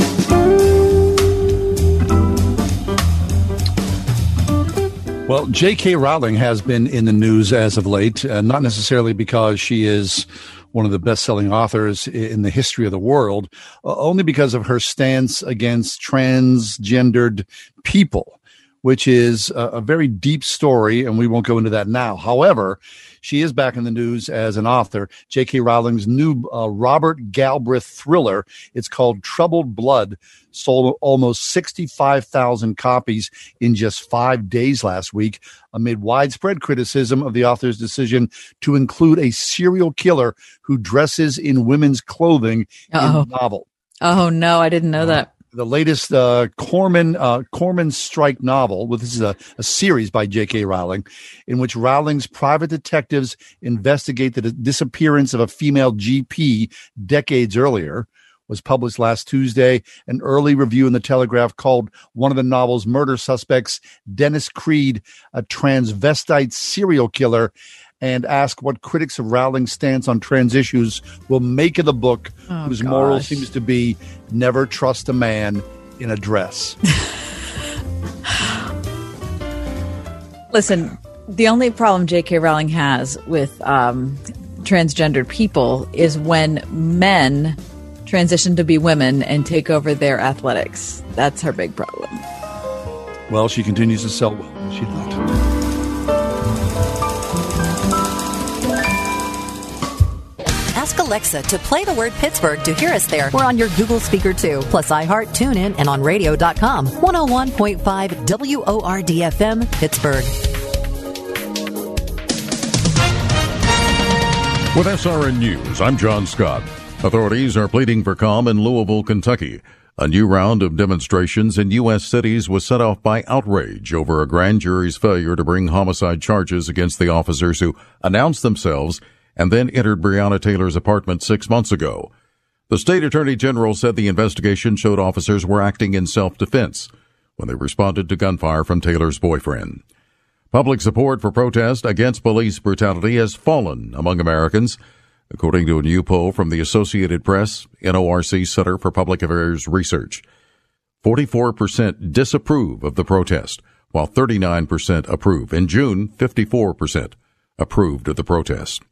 Well, J.K. Rowling has been in the news as of late, uh, not necessarily because she is one of the best selling authors in the history of the world, uh, only because of her stance against transgendered people, which is a, a very deep story, and we won't go into that now. However, she is back in the news as an author. J.K. Rowling's new uh, Robert Galbraith thriller. It's called Troubled Blood. Sold almost 65,000 copies in just five days last week amid widespread criticism of the author's decision to include a serial killer who dresses in women's clothing Uh-oh. in the novel Oh no, I didn't know that. The latest uh, Corman uh, Corman Strike novel. Well, this is a, a series by J.K. Rowling, in which Rowling's private detectives investigate the disappearance of a female GP decades earlier. Was published last Tuesday. An early review in the Telegraph called one of the novel's murder suspects Dennis Creed a transvestite serial killer, and ask what critics of Rowling's stance on trans issues will make of the book, Oh, whose moral seems to be never trust a man in a dress. [LAUGHS] Listen, the only problem J.K. Rowling has with um, transgendered people is when men transition to be women and take over their athletics. That's her big problem. well, she continues to sell well. She not. Alexa to play the word Pittsburgh to hear us there. We're on your Google speaker too, plus iHeart, TuneIn, and on radio.com. 101.5 WORDFM, Pittsburgh. With SRN News, I'm John Scott. Authorities are pleading for calm in Louisville, Kentucky. A new round of demonstrations in U.S. cities was set off by outrage over a grand jury's failure to bring homicide charges against the officers who announced themselves and then entered Breonna Taylor's apartment six months ago. The state attorney general said the investigation showed officers were acting in self-defense when they responded to gunfire from Taylor's boyfriend. Public support for protest against police brutality has fallen among Americans. According to a new poll from the Associated Press, NORC Center for Public Affairs Research, 44% disapprove of the protest, while 39% approve. In June, 54% approved of the protest.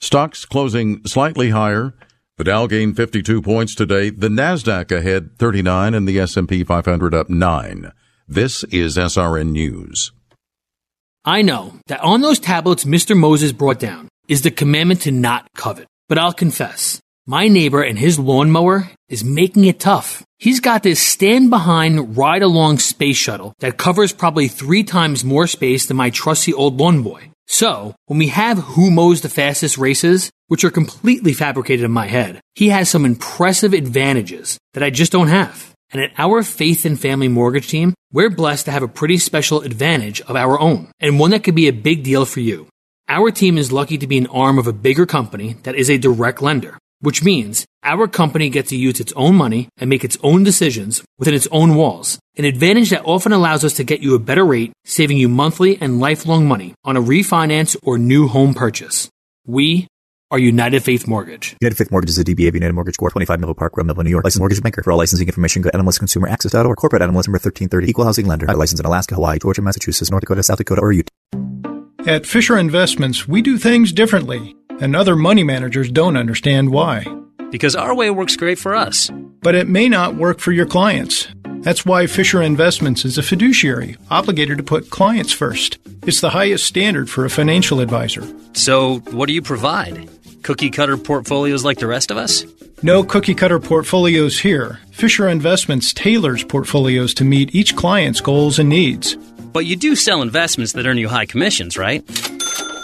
Stocks closing slightly higher. The Dow gained 52 points today. The Nasdaq ahead 39 and the S&P 500 up 9. This is SRN News. I know that on those tablets Mr. Moses brought down is the commandment to not covet. But I'll confess, my neighbor and his lawnmower is making it tough. He's got this stand behind, ride along space shuttle that covers probably three times more space than my trusty old lawn boy. So, when we have who mows the fastest races, which are completely fabricated in my head, he has some impressive advantages that I just don't have. And at our Faith and Family Mortgage team, we're blessed to have a pretty special advantage of our own, and one that could be a big deal for you. Our team is lucky to be an arm of a bigger company that is a direct lender, which means our company gets to use its own money and make its own decisions within its own walls, an advantage that often allows us to get you a better rate, saving you monthly and lifelong money on a refinance or new home purchase. We are United Faith Mortgage. United Faith Mortgage is a DBA of United Mortgage Corp. 25 Melville Park Road, Melville, New York. Licensed mortgage banker. For all licensing information, go to NMLSConsumerAccess.org. Corporate NMLS number 1330. Equal housing lender. Licensed in Alaska, Hawaii, Georgia, Massachusetts, North Dakota, South Dakota, or Utah. At Fisher Investments, we do things differently, and other money managers don't understand why. Because our way works great for us. But it may not work for your clients. That's why Fisher Investments is a fiduciary, obligated to put clients first. It's the highest standard for a financial advisor. So, what do you provide? Cookie cutter portfolios like the rest of us? No cookie cutter portfolios here. Fisher Investments tailors portfolios to meet each client's goals and needs. But you do sell investments that earn you high commissions, right?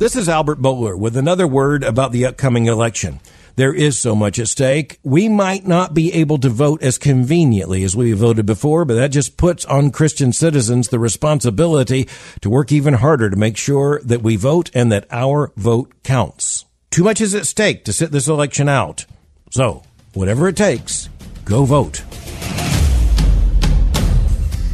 This is Albert Mohler with another word about the upcoming election. there is so much at stake. We might not be able to vote as conveniently as we voted before, but that just puts on Christian citizens the responsibility to work even harder to make sure that we vote and that our vote counts. Too much is at stake to sit this election out. So, whatever it takes, go vote.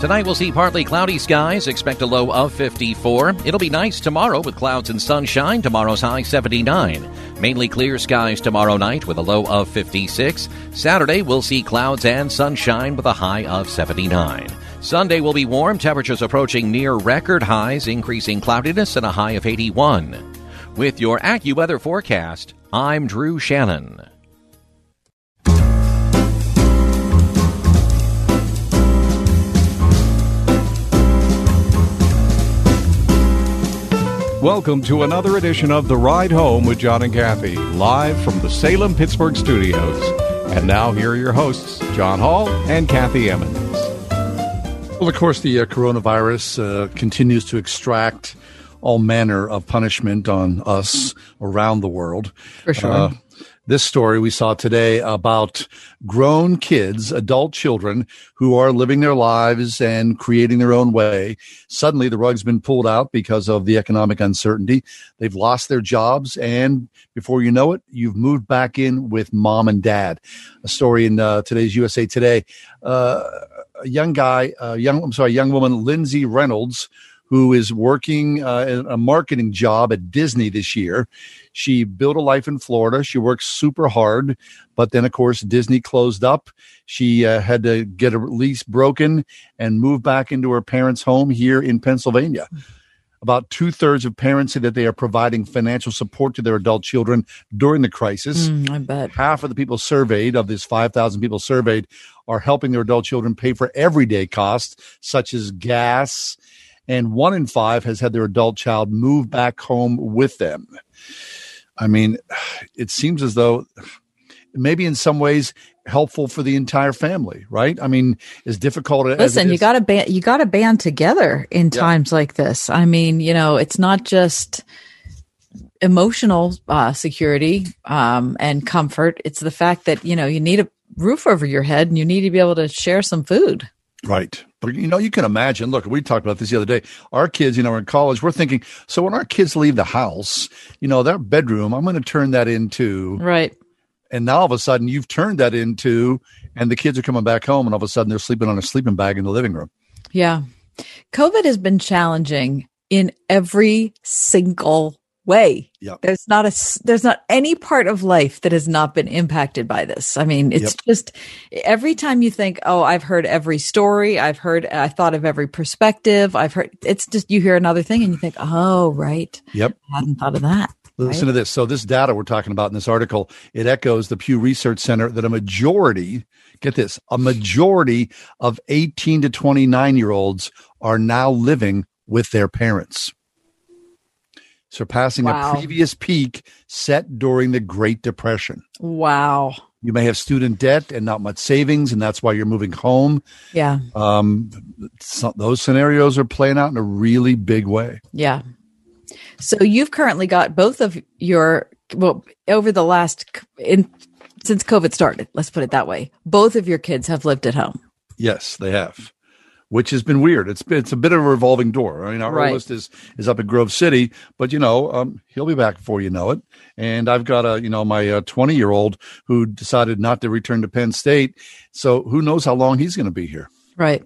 Tonight we'll see partly cloudy skies. Expect a low of 54. It'll be nice tomorrow with clouds and sunshine. Tomorrow's high 79. Mainly clear skies tomorrow night with a low of 56. Saturday we'll see clouds and sunshine with a high of 79. Sunday will be warm, temperatures approaching near record highs, increasing cloudiness and a high of 81. With your AccuWeather forecast, I'm Drew Shannon. Welcome to another edition of The Ride Home with John and Kathy, live from the Salem Pittsburgh studios. And now, here are your hosts, John Hall and Kathy Emmons. Well, of course, the uh, coronavirus uh, continues to extract all manner of punishment on us around the world. For sure. Uh, this story we saw today about grown kids, adult children who are living their lives and creating their own way. Suddenly the rug's been pulled out because of the economic uncertainty. They've lost their jobs. And before you know it, you've moved back in with mom and dad. A story in uh, today's USA Today. Uh, a young guy, a young, I'm sorry, young woman, Lindsay Reynolds, who is working uh, a marketing job at Disney this year. She built a life in Florida. She worked super hard, but then, of course, Disney closed up. She uh, had to get a lease broken and move back into her parents' home here in Pennsylvania. About two thirds of parents say that they are providing financial support to their adult children during the crisis. Mm, I bet. Half of the people surveyed, of this 5,000 people surveyed, are helping their adult children pay for everyday costs such as gas, and one in five has had their adult child move back home with them. I mean, it seems as though maybe in some ways helpful for the entire family, right? I mean, as difficult as Listen, you got to band you got to band together in times like this. I mean, you know, it's not just emotional uh, security um, and comfort. It's the fact that you know you need a roof over your head and you need to be able to share some food. Right. You know, you can imagine. Look, we talked about this the other day. Our kids, you know, are in college. We're thinking, so when our kids leave the house, you know, their bedroom, I'm going to turn that into Right. And now all of a sudden, you've turned that into, and the kids are coming back home, and all of a sudden they're sleeping on a sleeping bag in the living room. Yeah. COVID has been challenging in every single way. Yep. There's not a there's not any part of life that has not been impacted by this. I mean, it's Yep. just every time you think, "Oh, I've heard every story, I've heard I thought of every perspective, I've heard it's just you hear another thing and you think, "Oh, right. Yep. I hadn't thought of that." Listen to this. So this data we're talking about in this article, it echoes the Pew Research Center that a majority, get this, a majority of 18 to 29 year olds are now living with their parents, surpassing Wow. a previous peak set during the Great Depression. Wow. You may have student debt and not much savings, and that's why you're moving home. Yeah. Um, so those scenarios are playing out in a really big way. Yeah. So you've currently got both of your well over the last in since COVID started. Let's put it that way. Both of your kids have lived at home. Yes, they have, which has been weird. It's it's a bit of a revolving door. I mean, our Right. oldest is is up at Grove City, but you know, um, he'll be back before you know it. And I've got a you know my twenty year old who decided not to return to Penn State, so who knows how long he's going to be here. Right.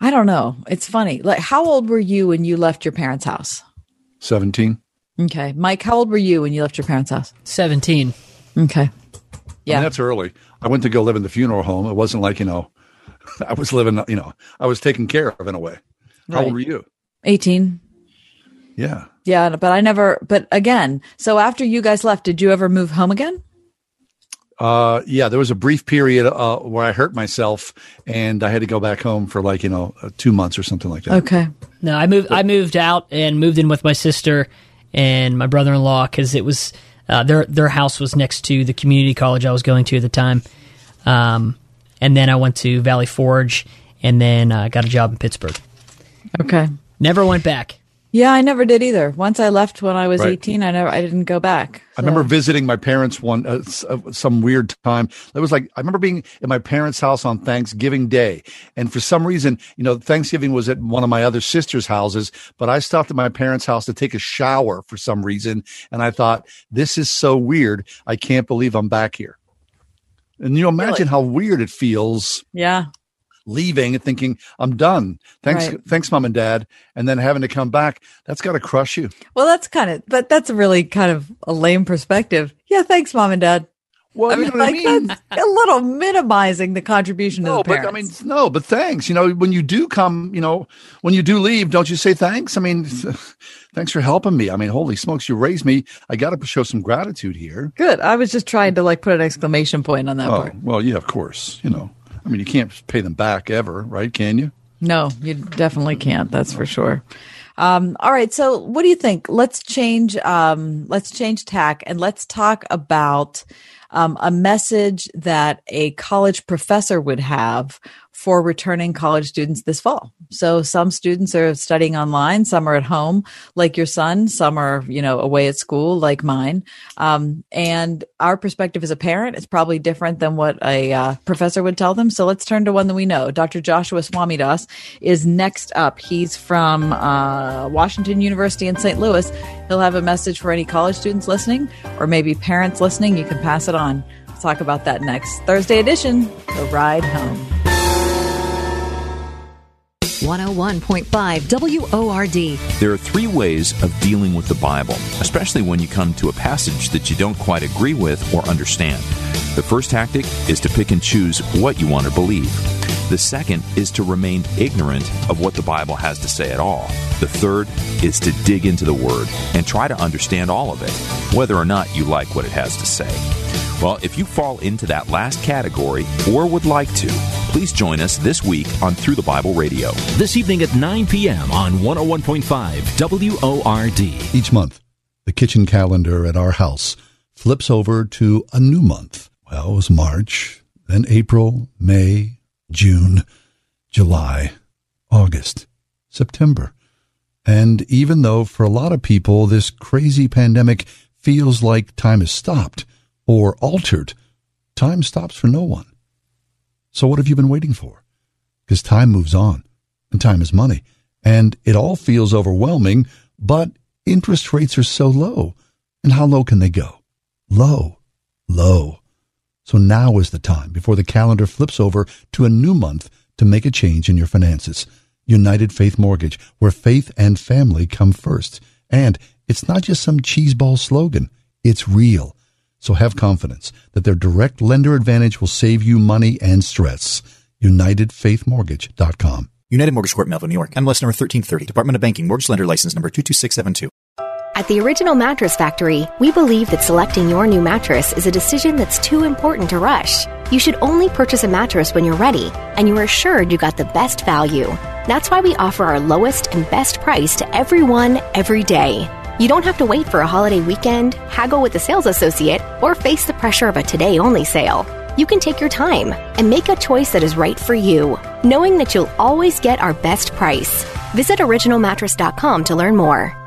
I don't know. It's funny. Like how old were you when you left your parents' house? Seventeen. Okay. Mike, how old were you when you left your parents' house? 17. Okay. Yeah, that's early. I went to go live in the funeral home. It wasn't like you know, I was living. You know, I was taken care of in a way. How old were you? 18. Yeah. Yeah, but I never. But again, so after you guys left, did you ever move home again? Uh, yeah, there was a brief period uh, where I hurt myself and I had to go back home for like you know uh, two months or something like that. Okay. No, I moved. I moved out and moved in with my sister and my brother-in-law because it was uh, their their house was next to the community college I was going to at the time. Um, and then I went to Valley Forge and then uh, got a job in Pittsburgh. Okay. Never went back. Yeah, I never did either. Once I left when I was Right. 18, I never I didn't go back. I remember visiting my parents one uh, uh, some weird time. It was like I remember being at my parents' house on Thanksgiving Day, and for some reason, you know, Thanksgiving was at one of my other sisters' houses, but I stopped at my parents' house to take a shower for some reason, and I thought this is so weird. I can't believe I'm back here. And you know, imagine how weird it feels Yeah. leaving and thinking I'm done. Thanks, Right. thanks, mom and dad, and then having to come back. That's got to crush you. Well, that's kind of, but that's a really kind of a lame perspective. Yeah, thanks, mom and dad. Well, I you mean, know what I mean? that's a little minimizing the contribution No, of the but. I mean, no, but thanks. You know, when you do come, you know, when you do leave, don't you say thanks? I mean, [LAUGHS] thanks for helping me. I mean, holy smokes, you raised me. I got to show some gratitude here. Good. I was just trying to like put an exclamation point on that Oh, part. well, yeah, of course. You know, I mean, you can't pay them back ever, right? Can you? No, you definitely can't. That's for sure. Um, all right. So what do you think? Let's change, um, let's change tack and let's talk about, um, a message that a college professor would have for returning college students this fall. So some students are studying online, some are at home, like your son, some are, you know, away at school, like mine. Um, and our perspective as a parent is probably different than what a uh, professor would tell them. So let's turn to one that we know. Dr. Joshua Swamidass is next up. He's from uh, Washington University in St. Louis. He'll have a message for any college students listening, or maybe parents listening. You can pass it on. Let's talk about that next Thursday edition, The Ride Home. 101.5 WORD. There are three ways of dealing with the Bible, especially when you come to a passage that you don't quite agree with or understand. The first tactic is to pick and choose what you want to believe. The second is to remain ignorant of what the Bible has to say at all. The third is to dig into the Word and try to understand all of it, whether or not you like what it has to say. Well, if you fall into that last category or would like to, please join us this week on Through the Bible Radio. This evening at 9 p.m. on 101.5 WORD. Each month, the kitchen calendar at our house flips over to a new month. Well, it was March, then April, May, June, July, August, September. And even though for a lot of people this crazy pandemic feels like time has stopped or altered, time stops for no one. So what have you been waiting for? Because time moves on, and time is money, and it all feels overwhelming, but interest rates are so low. And how low can they go? Low, low. So now is the time before the calendar flips over to a new month to make a change in your finances. United Faith Mortgage, where faith and family come first. And it's not just some cheeseball slogan. It's real. So have confidence that their direct lender advantage will save you money and stress. UnitedFaithMortgage.com. United Mortgage Corp, Melville, New York. MLS number 1330. Department of Banking. Mortgage Lender License number 22672. At the Original Mattress Factory, we believe that selecting your new mattress is a decision that's too important to rush. You should only purchase a mattress when you're ready and you're assured you got the best value. That's why we offer our lowest and best price to everyone, every day. You don't have to wait for a holiday weekend, haggle with a sales associate, or face the pressure of a today only sale. You can take your time and make a choice that is right for you, knowing that you'll always get our best price. Visit originalmattress.com to learn more.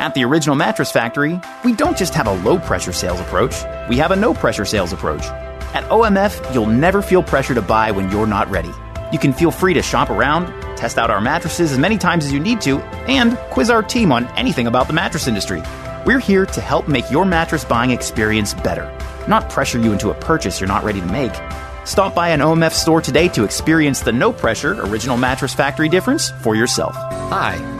At the Original Mattress Factory, we don't just have a low pressure sales approach, we have a no pressure sales approach. At OMF, you'll never feel pressure to buy when you're not ready. You can feel free to shop around, test out our mattresses as many times as you need to, and quiz our team on anything about the mattress industry. We're here to help make your mattress buying experience better, not pressure you into a purchase you're not ready to make. Stop by an OMF store today to experience the no pressure Original Mattress Factory difference for yourself. Hi,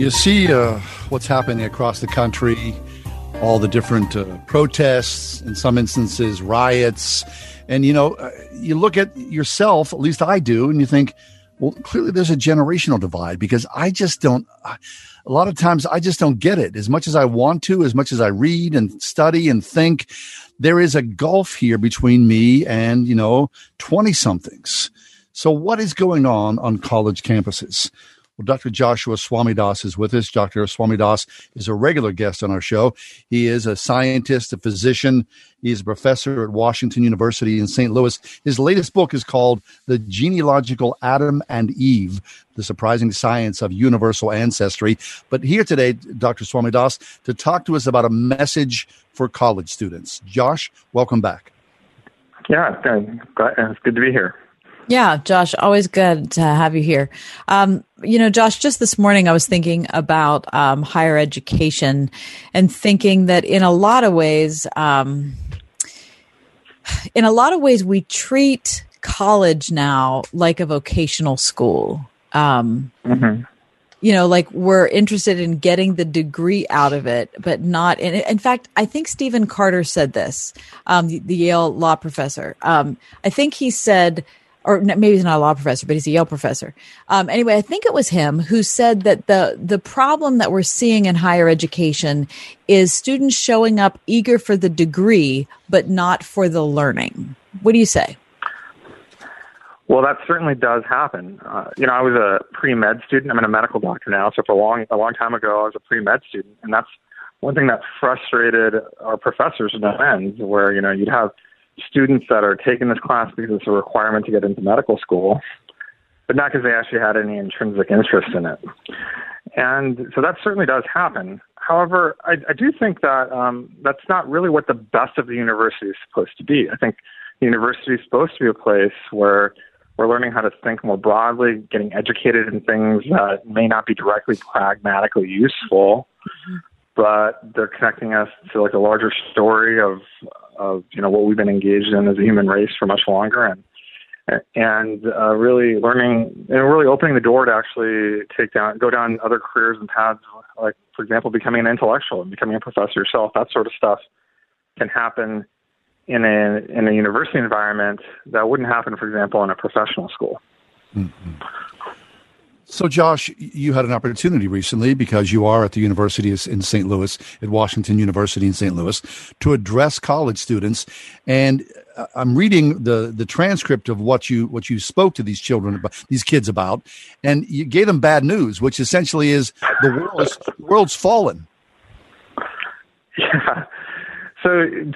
You see uh, what's happening across the country, all the different uh, protests, in some instances, riots. And, you know, uh, you look at yourself, at least I do, and you think, well, clearly there's a generational divide because I just don't, a lot of times I just don't get it. As much as I want to, as much as I read and study and think, there is a gulf here between me and, you know, 20 somethings. So what is going on on college campuses? Well, Dr. Joshua Swamidass is with us. Dr. Swamidass is a regular guest on our show. He is a scientist, a physician. He's a professor at Washington University in St. Louis. His latest book is called The Genealogical Adam and Eve, The Surprising Science of Universal Ancestry. But here today, Dr. Swamidass, to talk to us about a message for college students. Josh, welcome back. Yeah, it's good to be here. Yeah, Josh, always good to have you here. Um, you know, Josh, just this morning I was thinking about um, higher education and thinking that in a lot of ways, um, in a lot of ways, we treat college now like a vocational school. Um, mm-hmm. You know, like we're interested in getting the degree out of it, but not in. In fact, I think Stephen Carter said this, um, the, the Yale law professor. Um, I think he said or maybe he's not a law professor, but he's a Yale professor. Um, anyway, I think it was him who said that the the problem that we're seeing in higher education is students showing up eager for the degree, but not for the learning. What do you say? Well, that certainly does happen. Uh, you know, I was a pre med student. I'm in a medical doctor now, so for a long a long time ago, I was a pre med student, and that's one thing that frustrated our professors in the end, where you know you'd have students that are taking this class because it's a requirement to get into medical school, but not because they actually had any intrinsic interest in it. And so that certainly does happen. However, I, I do think that um, that's not really what the best of the university is supposed to be. I think the university is supposed to be a place where we're learning how to think more broadly, getting educated in things that may not be directly pragmatically useful, mm-hmm. but they're connecting us to like a larger story of of you know what we've been engaged in as a human race for much longer, and and uh, really learning and really opening the door to actually take down go down other careers and paths, like for example, becoming an intellectual and becoming a professor yourself. That sort of stuff can happen in a in a university environment that wouldn't happen, for example, in a professional school. Mm-hmm. So, Josh, you had an opportunity recently because you are at the University in St. Louis, at Washington University in St. Louis, to address college students. And uh, I'm reading the the transcript of what you what you spoke to these children about, these kids about, and you gave them bad news, which essentially is the world is, the world's fallen. Yeah, [LAUGHS] so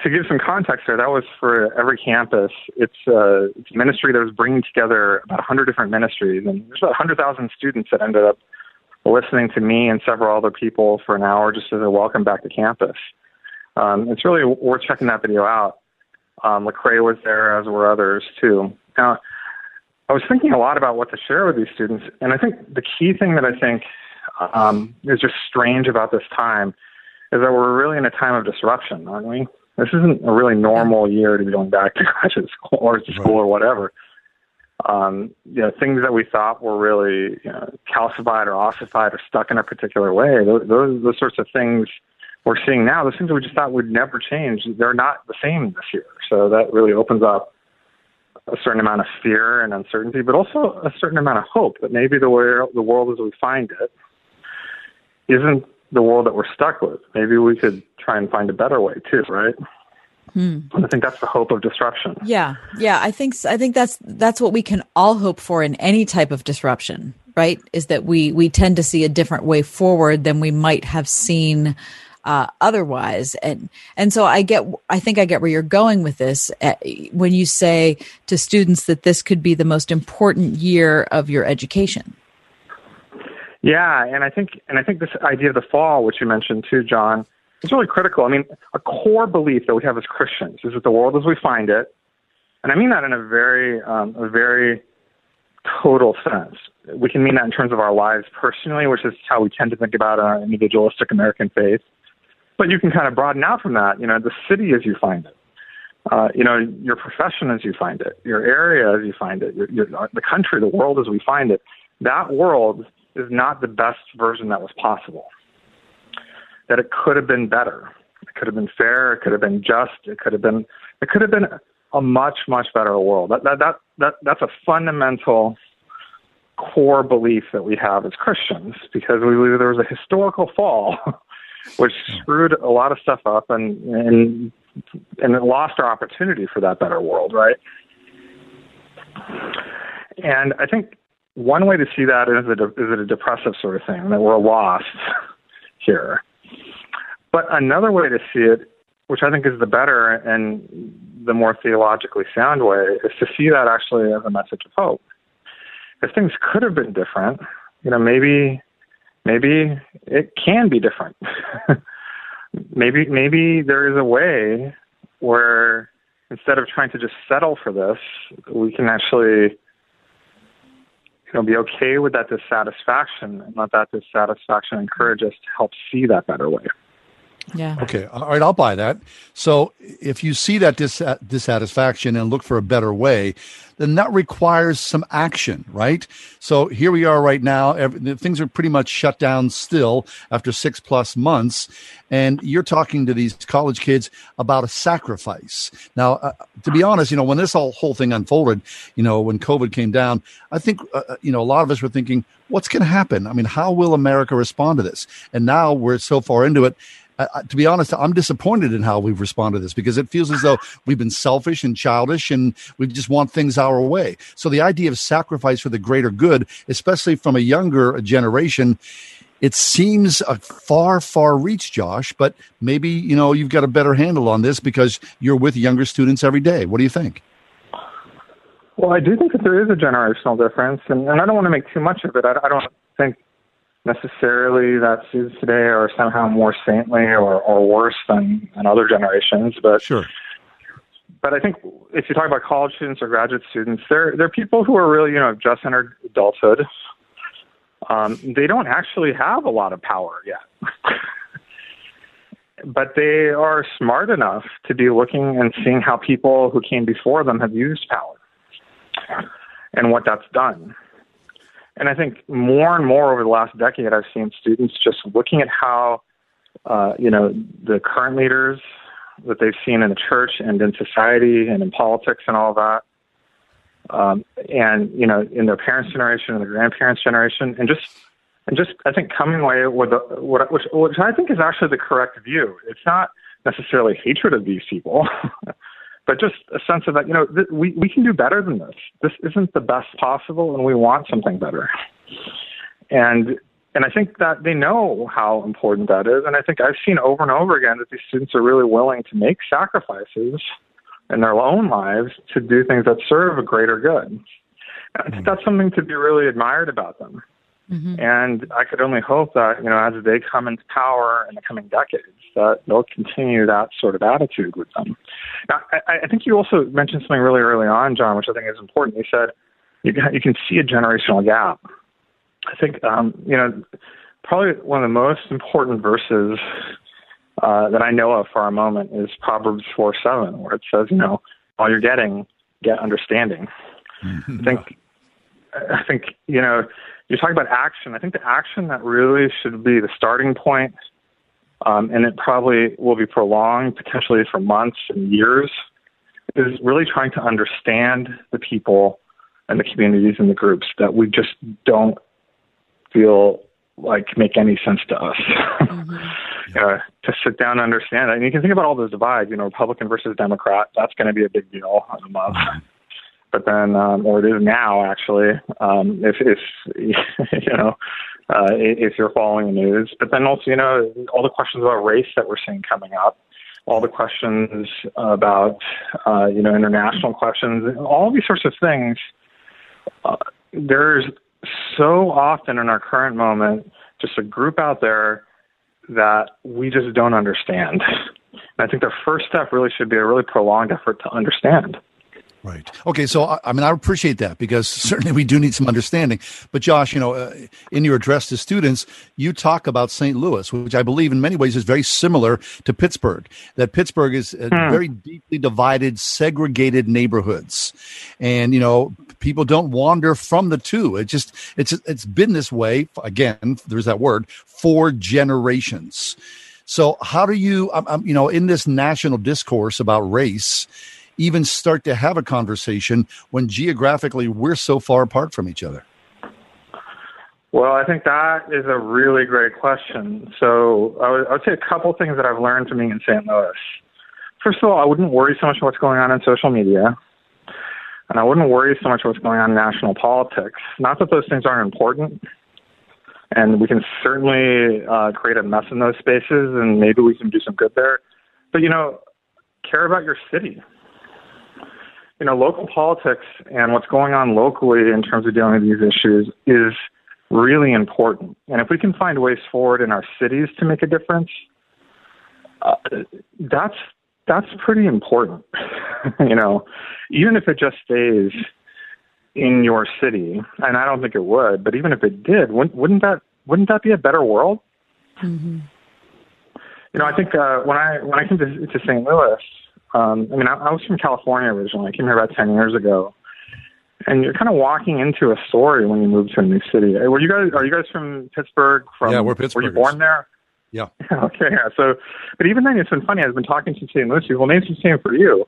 to give some context there, that was for every campus. It's, uh, it's a ministry that was bringing together about 100 different ministries, and there's about 100,000 students that ended up listening to me and several other people for an hour just as a welcome back to campus. Um, it's really worth checking that video out. Um, Lecrae was there, as were others too. Now, I was thinking a lot about what to share with these students, and I think the key thing that I think um, is just strange about this time is that we're really in a time of disruption, aren't we? This isn't a really normal year to be going back to [LAUGHS] graduate school or to school or whatever. Um, you know, things that we thought were really you know, calcified or ossified or stuck in a particular way, those, those, those sorts of things we're seeing now, those things we just thought would never change, they're not the same this year. So that really opens up a certain amount of fear and uncertainty, but also a certain amount of hope that maybe the way the world as we find it isn't the world that we're stuck with. Maybe we could try and find a better way too, right? Hmm. I think that's the hope of disruption. Yeah, yeah. I think I think that's that's what we can all hope for in any type of disruption, right? Is that we we tend to see a different way forward than we might have seen uh, otherwise, and and so I get I think I get where you're going with this uh, when you say to students that this could be the most important year of your education. Yeah, and I think and I think this idea of the fall, which you mentioned too, John, is really critical. I mean, a core belief that we have as Christians is that the world as we find it And I mean that in a very, um, a very total sense. We can mean that in terms of our lives personally, which is how we tend to think about our individualistic American faith. But you can kind of broaden out from that, you know, the city as you find it. Uh, you know, your profession as you find it, your area as you find it, your, your, the country, the world as we find it. That world is not the best version that was possible. That it could have been better. It could have been fair. It could have been just. It could have been. It could have been a much much better world. That that that, that that's a fundamental core belief that we have as Christians because we believe there was a historical fall [LAUGHS] which screwed a lot of stuff up and and and it lost our opportunity for that better world, right? And I think one way to see that is it a, is it a depressive sort of thing that we're lost [LAUGHS] here. But another way to see it, which I think is the better and the more theologically sound way, is to see that actually as a message of hope. If things could have been different, you know, maybe maybe it can be different. [LAUGHS] maybe maybe there is a way where instead of trying to just settle for this, we can actually you know be okay with that dissatisfaction and let that dissatisfaction encourage us to help see that better way. Yeah. Okay. All right. I'll buy that. So if you see that dis- dissatisfaction and look for a better way, then that requires some action, right? So here we are right now. Every, things are pretty much shut down still after six plus months. And you're talking to these college kids about a sacrifice. Now, uh, to be honest, you know, when this whole, whole thing unfolded, you know, when COVID came down, I think, uh, uh you know, a lot of us were thinking, what's going to happen? I mean, how will America respond to this? And now we're so far into it uh, to be honest, I'm disappointed in how we've responded to this because it feels as though we've been selfish and childish and we just want things our way. So the idea of sacrifice for the greater good, especially from a younger generation, it seems a far, far reach, Josh, but maybe, you know, you've got a better handle on this because you're with younger students every day. What do you think? Well, I do think that there is a generational difference, and, and I don't want to make too much of it. I, I don't think necessarily that students today are somehow more saintly or, or worse than, than other generations, but sure. But I think if you talk about college students or graduate students, they're they're people who are really you know just entered adulthood. Um, they don't actually have a lot of power yet. [LAUGHS] but they are smart enough to be looking and seeing how people who came before them have used power and what that's done. And I think more and more over the last decade, I've seen students just looking at how, uh, you know, the current leaders that they've seen in the church and in society and in politics and all that, um, and you know, in their parents' generation and their grandparents' generation, and just and just I think coming away with a, what which which I think is actually the correct view. It's not necessarily hatred of these people. [LAUGHS] but just a sense of that, you know, th- we, we can do better than this. This isn't the best possible, and we want something better. And and I think that they know how important that is. And I think I've seen over and over again that these students are really willing to make sacrifices in their own lives to do things that serve a greater good. I think that's something to be really admired about them. Mm-hmm. And I could only hope that, you know, as they come into power in the coming decades, that they'll continue that sort of attitude with them. Now, I, I think you also mentioned something really early on, John, which I think is important. You said you can, you can see a generational gap. I think, um, you know, probably one of the most important verses uh, that I know of for our moment is Proverbs 4 7, where it says, you know, all you're getting, get understanding. Mm-hmm. I think, I think, you know, you're talking about action. I think the action that really should be the starting point, um, and it probably will be prolonged potentially for months and years, is really trying to understand the people and the communities and the groups that we just don't feel like make any sense to us. Mm-hmm. [LAUGHS] uh, to sit down and understand it. And you can think about all those divides, you know, Republican versus Democrat, that's going to be a big deal in a month. Mm-hmm but then um, or it is now actually um, if if [LAUGHS] you know uh, if you're following the news. But then also you know all the questions about race that we're seeing coming up, all the questions about uh, you know international questions, all these sorts of things. Uh, there's so often in our current moment just a group out there that we just don't understand. [LAUGHS] And I think the first step really should be a really prolonged effort to understand. Right. Okay. So, I, I mean, I appreciate that because [LAUGHS] certainly we do need some understanding. But, Josh, you know, uh, in your address to students, you talk about St. Louis, which I believe in many ways is very similar to Pittsburgh. That Pittsburgh is uh, Hmm. very deeply divided, segregated neighborhoods, and you know, people don't wander from the two. It just it's it's been this way again. There's that word for generations. So, how do you, um, you know, in this national discourse about race? Even start to have a conversation when geographically we're so far apart from each other? Well, I think that is a really great question. So I would, I would say a couple things that I've learned from being in St. Louis. First of all, I wouldn't worry so much what's going on in social media. And I wouldn't worry so much what's going on in national politics. Not that those things aren't important. And we can certainly uh, create a mess in those spaces, and maybe we can do some good there. But, you know, care about your city you know, local politics and what's going on locally in terms of dealing with these issues is really important. And if we can find ways forward in our cities to make a difference, uh, that's that's pretty important. [LAUGHS] you know, even if it just stays in your city, and I don't think it would, but even if it did, wouldn't, wouldn't that wouldn't that be a better world? Mm-hmm. You know, I think uh, when I when I came to, to St. Louis, um, I mean, I, I was from California originally. I came here about ten years ago, and you're kind of walking into a story when you move to a new city. Were you guys? Are you guys from Pittsburgh? From Yeah, we're Were you born there? Yeah. [LAUGHS] okay. Yeah. So, but even then, it's been funny. I've been talking to St. Louis people. Maybe it's the same for you.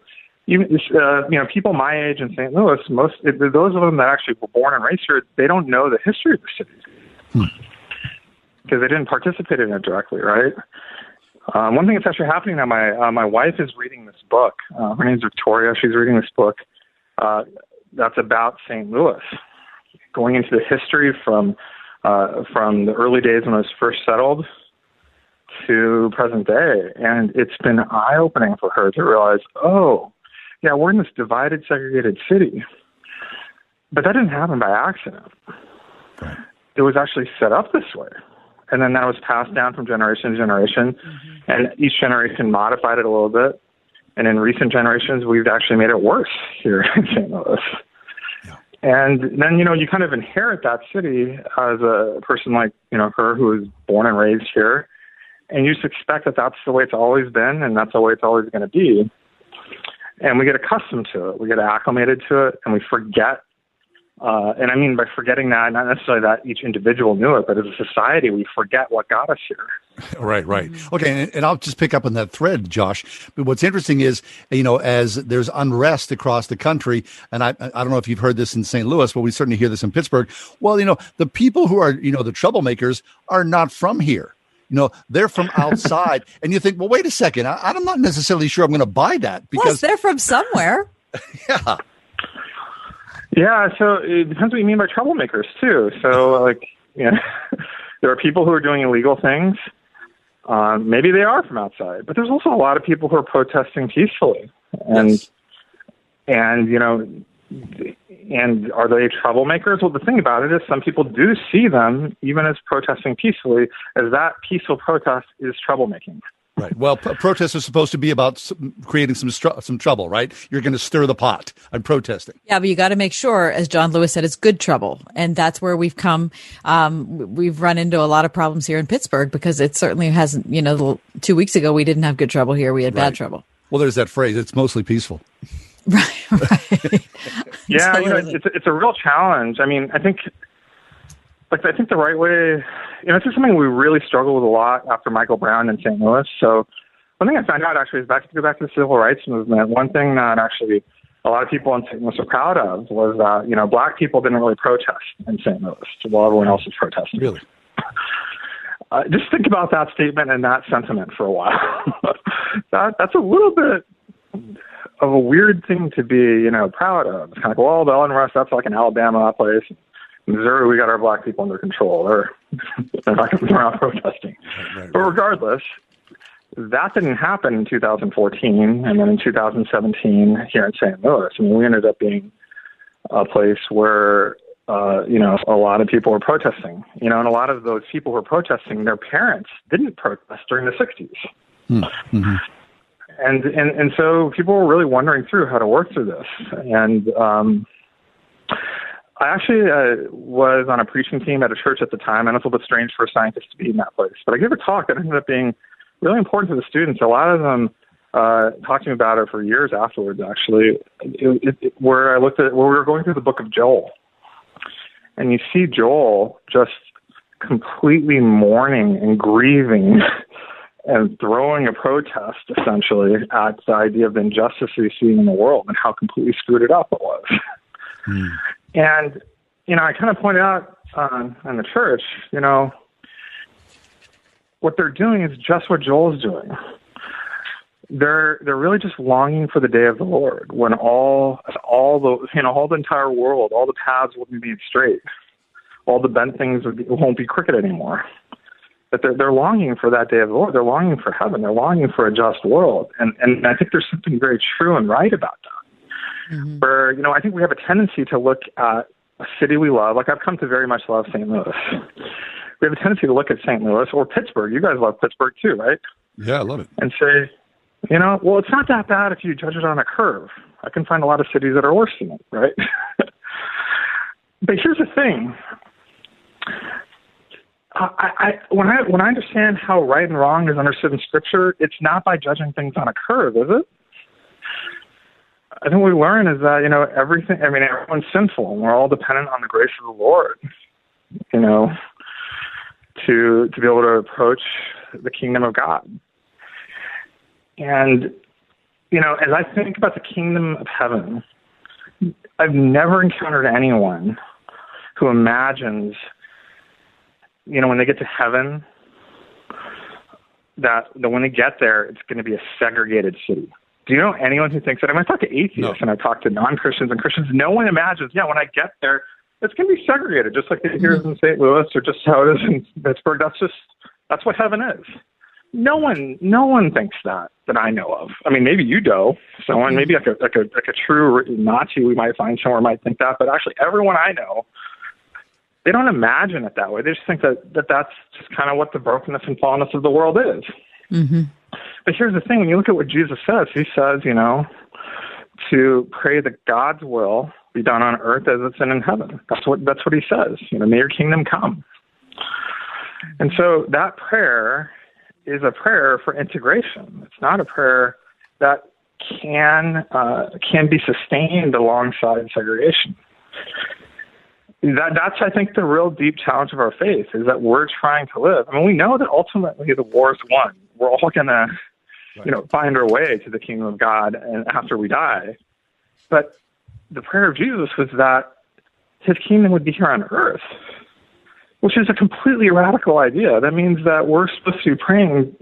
Even uh, you know, people my age in St. Louis, most those of them that actually were born and raised here, they don't know the history of the city because they didn't participate in it directly, right? Um, one thing that's actually happening now, my uh, my wife is reading this book. Uh, her name's Victoria. She's reading this book uh, that's about St. Louis, going into the history from uh, from the early days when it was first settled to present day, and it's been eye opening for her to realize, oh, yeah, we're in this divided, segregated city, but that didn't happen by accident. It was actually set up this way and then that was passed down from generation to generation, mm-hmm. and each generation modified it a little bit. And in recent generations, we've actually made it worse here in St. Louis. And then you know you kind of inherit that city as a person like you know her who was born and raised here, and you just expect that that's the way it's always been, and that's the way it's always going to be. And we get accustomed to it, we get acclimated to it, and we forget uh, and I mean by forgetting that, not necessarily that each individual knew it, but as a society, we forget what got us here. Right, right. Okay, and, and I'll just pick up on that thread, Josh. But what's interesting is, you know, as there's unrest across the country, and I, I don't know if you've heard this in St. Louis, but we certainly hear this in Pittsburgh. Well, you know, the people who are, you know, the troublemakers are not from here. You know, they're from [LAUGHS] outside, and you think, well, wait a second, I, I'm not necessarily sure I'm going to buy that Plus, because, they're from somewhere. [LAUGHS] yeah, Yeah, so it depends what you mean by troublemakers too. So like, [LAUGHS] you know, there are people who are doing illegal things. Um, maybe they are from outside, but there's also a lot of people who are protesting peacefully, and and you know, and are they troublemakers? Well, the thing about it is, some people do see them even as protesting peacefully, as that peaceful protest is troublemaking. Right. Well, p- protests are supposed to be about s- creating some str- some trouble, right? You're going to stir the pot. I'm protesting. Yeah, but you got to make sure, as John Lewis said, it's good trouble, and that's where we've come. Um, we've run into a lot of problems here in Pittsburgh because it certainly hasn't. You know, two weeks ago we didn't have good trouble here; we had bad trouble. Well, there's that phrase. It's mostly peaceful. [LAUGHS] Right. [LAUGHS] Yeah, [LAUGHS] you know, it's it's a real challenge. I mean, I think like I think the right way, you know, this is something we really struggled with a lot after Michael Brown in St. Louis. So one thing I found out actually is back to go back to the civil rights movement. One thing that actually a lot of people in St. Louis were proud of was that you know black people didn't really protest in St. Louis while everyone else was protesting. Really. [LAUGHS] Uh, just think about that statement and that sentiment for a while. [LAUGHS] that that's a little bit of a weird thing to be, you know, proud of. It's kind of like, well, the unrest that's like in Alabama place. Missouri, we got our black people under control. They're [LAUGHS] they're not going to be around protesting. But regardless, that didn't happen in 2014, and then in 2017 here in St. Louis. I mean, we ended up being a place where uh, you know a lot of people were protesting. You know, and a lot of those people who were protesting, their parents didn't protest during the 60s. Mm-hmm. and and and so people were really wondering through how to work through this, and um, I actually uh, was on a preaching team at a church at the time, and it's a little bit strange for a scientist to be in that place. But I gave a talk that ended up being really important to the students. A lot of them uh, talked to me about it for years afterwards. Actually, it, it, it, where I looked at where we were going through the book of Joel, and you see Joel just completely mourning and grieving [LAUGHS] and throwing a protest essentially at the idea of injustice he's seeing in the world and how completely screwed it up it was. Mm. And, you know, I kind of pointed out um, in the church, you know, what they're doing is just what Joel's doing. They're they're really just longing for the day of the Lord when all all the you know all the entire world all the paths will be made straight, all the bent things won't be crooked anymore but they're they're longing for that day of the Lord. They're longing for heaven. They're longing for a just world. And and I think there's something very true and right about that. Mm-hmm. Where you know I think we have a tendency to look at a city we love. Like I've come to very much love St. Louis. We have a tendency to look at St. Louis or Pittsburgh. You guys love Pittsburgh too, right? Yeah, I love it. And say, you know, well, it's not that bad if you judge it on a curve. I can find a lot of cities that are worse than it, right? [LAUGHS] but here's the thing I, I, when I when I understand how right and wrong is understood in Scripture, it's not by judging things on a curve, is it? I think what we learn is that you know everything. I mean, everyone's sinful, and we're all dependent on the grace of the Lord. You know, to to be able to approach the kingdom of God. And you know, as I think about the kingdom of heaven, I've never encountered anyone who imagines you know, when they get to heaven, that, that when they get there, it's going to be a segregated city. Do you know anyone who thinks that? I mean, I talk to atheists no. and I talk to non-Christians and Christians. No one imagines, yeah, when I get there, it's going to be segregated, just like it here is in St. Louis or just how it is in Pittsburgh. That's just that's what heaven is. No one, no one thinks that that I know of. I mean, maybe you do. Someone, maybe like a like a like a true Nazi we might find somewhere might think that, but actually, everyone I know they don't imagine it that way. They just think that, that that's just kind of what the brokenness and fallenness of the world is. Mm-hmm. But here's the thing: when you look at what Jesus says, he says, you know, to pray that God's will be done on earth as it's in heaven. That's what that's what he says. You know, may your kingdom come. And so that prayer is a prayer for integration. It's not a prayer that can uh, can be sustained alongside segregation that that's I think the real deep challenge of our faith is that we're trying to live. I mean, we know that ultimately the war is won. We're all gonna, right. you know, find our way to the kingdom of God, and after we die. But the prayer of Jesus was that His kingdom would be here on earth, which is a completely radical idea. That means that we're supposed to be praying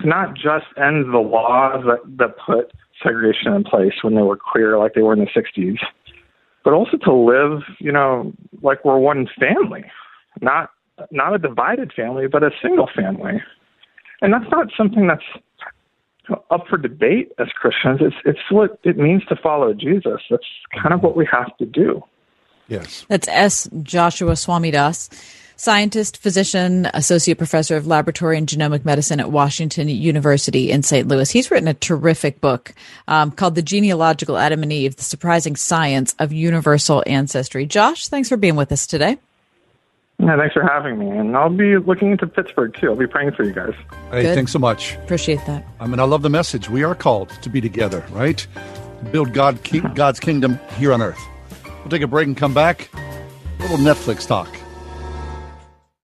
to not just end the laws that that put segregation in place when they were clear, like they were in the '60s but also to live, you know, like we're one family, not not a divided family, but a single family. And that's not something that's up for debate as Christians. It's it's what it means to follow Jesus. That's kind of what we have to do. Yes. That's S. Joshua Swamidass scientist, physician, associate professor of laboratory and genomic medicine at Washington University in St. Louis. He's written a terrific book um, called The Genealogical Adam and Eve, The Surprising Science of Universal Ancestry. Josh, thanks for being with us today. Yeah, thanks for having me. And I'll be looking into Pittsburgh too. I'll be praying for you guys. Hey, Good. thanks so much. Appreciate that. I mean, I love the message. We are called to be together, right? Build God, [LAUGHS] God's kingdom here on earth. We'll take a break and come back. A little Netflix talk.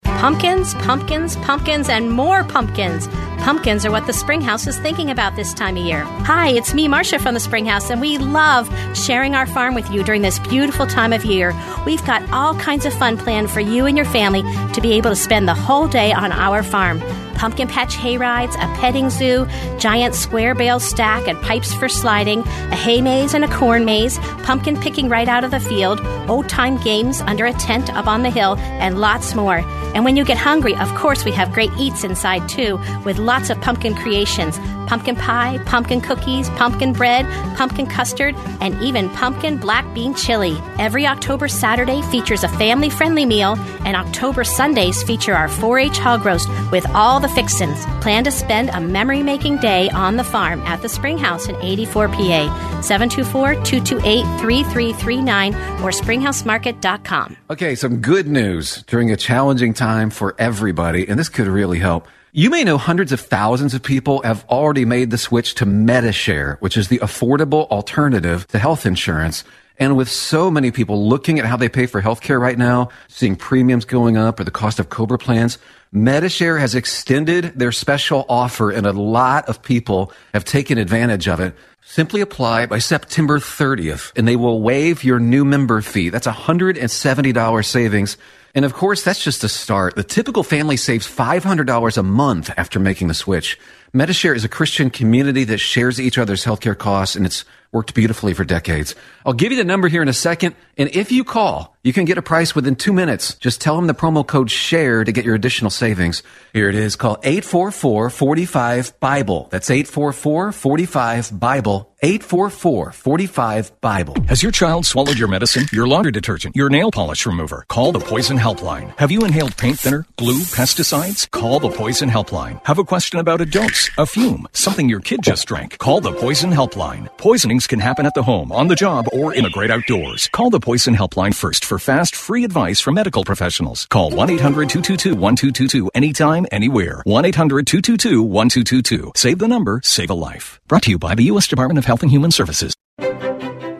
Pumpkins, pumpkins, pumpkins, and more pumpkins. Pumpkins are what the Springhouse is thinking about this time of year. Hi, it's me, Marcia from the Springhouse, and we love sharing our farm with you during this beautiful time of year. We've got all kinds of fun planned for you and your family to be able to spend the whole day on our farm pumpkin patch hay rides, a petting zoo, giant square bale stack and pipes for sliding, a hay maze and a corn maze, pumpkin picking right out of the field, old time games under a tent up on the hill, and lots more. And when you get hungry, of course, we have great eats inside too, with lots of pumpkin creations pumpkin pie, pumpkin cookies, pumpkin bread, pumpkin custard, and even pumpkin black bean chili. Every October Saturday features a family friendly meal, and October Sundays feature our 4 H hog roast with all the fixins. Plan to spend a memory making day on the farm at the Springhouse in 84 PA. 724 228 3339 or springhousemarket.com. Okay, some good news during a challenging time for everybody, and this could really help. You may know hundreds of thousands of people have already made the switch to Medishare, which is the affordable alternative to health insurance. And with so many people looking at how they pay for healthcare right now, seeing premiums going up or the cost of Cobra plans, Medishare has extended their special offer and a lot of people have taken advantage of it. Simply apply by September 30th and they will waive your new member fee. That's $170 savings. And of course, that's just a start. The typical family saves $500 a month after making the switch. Medishare is a Christian community that shares each other's healthcare costs and it's worked beautifully for decades. I'll give you the number here in a second. And if you call, you can get a price within two minutes. Just tell them the promo code SHARE to get your additional savings. Here it is. Call 844-45-BIBLE. That's 844-45-BIBLE. 844-45-BIBLE. Has your child swallowed your medicine, your laundry detergent, your nail polish remover? Call the Poison Helpline. Have you inhaled paint thinner, glue, pesticides? Call the Poison Helpline. Have a question about a dose, a fume, something your kid just drank? Call the Poison Helpline. Poisonings can happen at the home, on the job, or in the great outdoors. Call the Poison Helpline first for fast, free advice from medical professionals. Call 1-800-222-1222 anytime, anywhere. 1-800-222-1222. Save the number, save a life. Brought to you by the U.S. Department of Health and Human Services.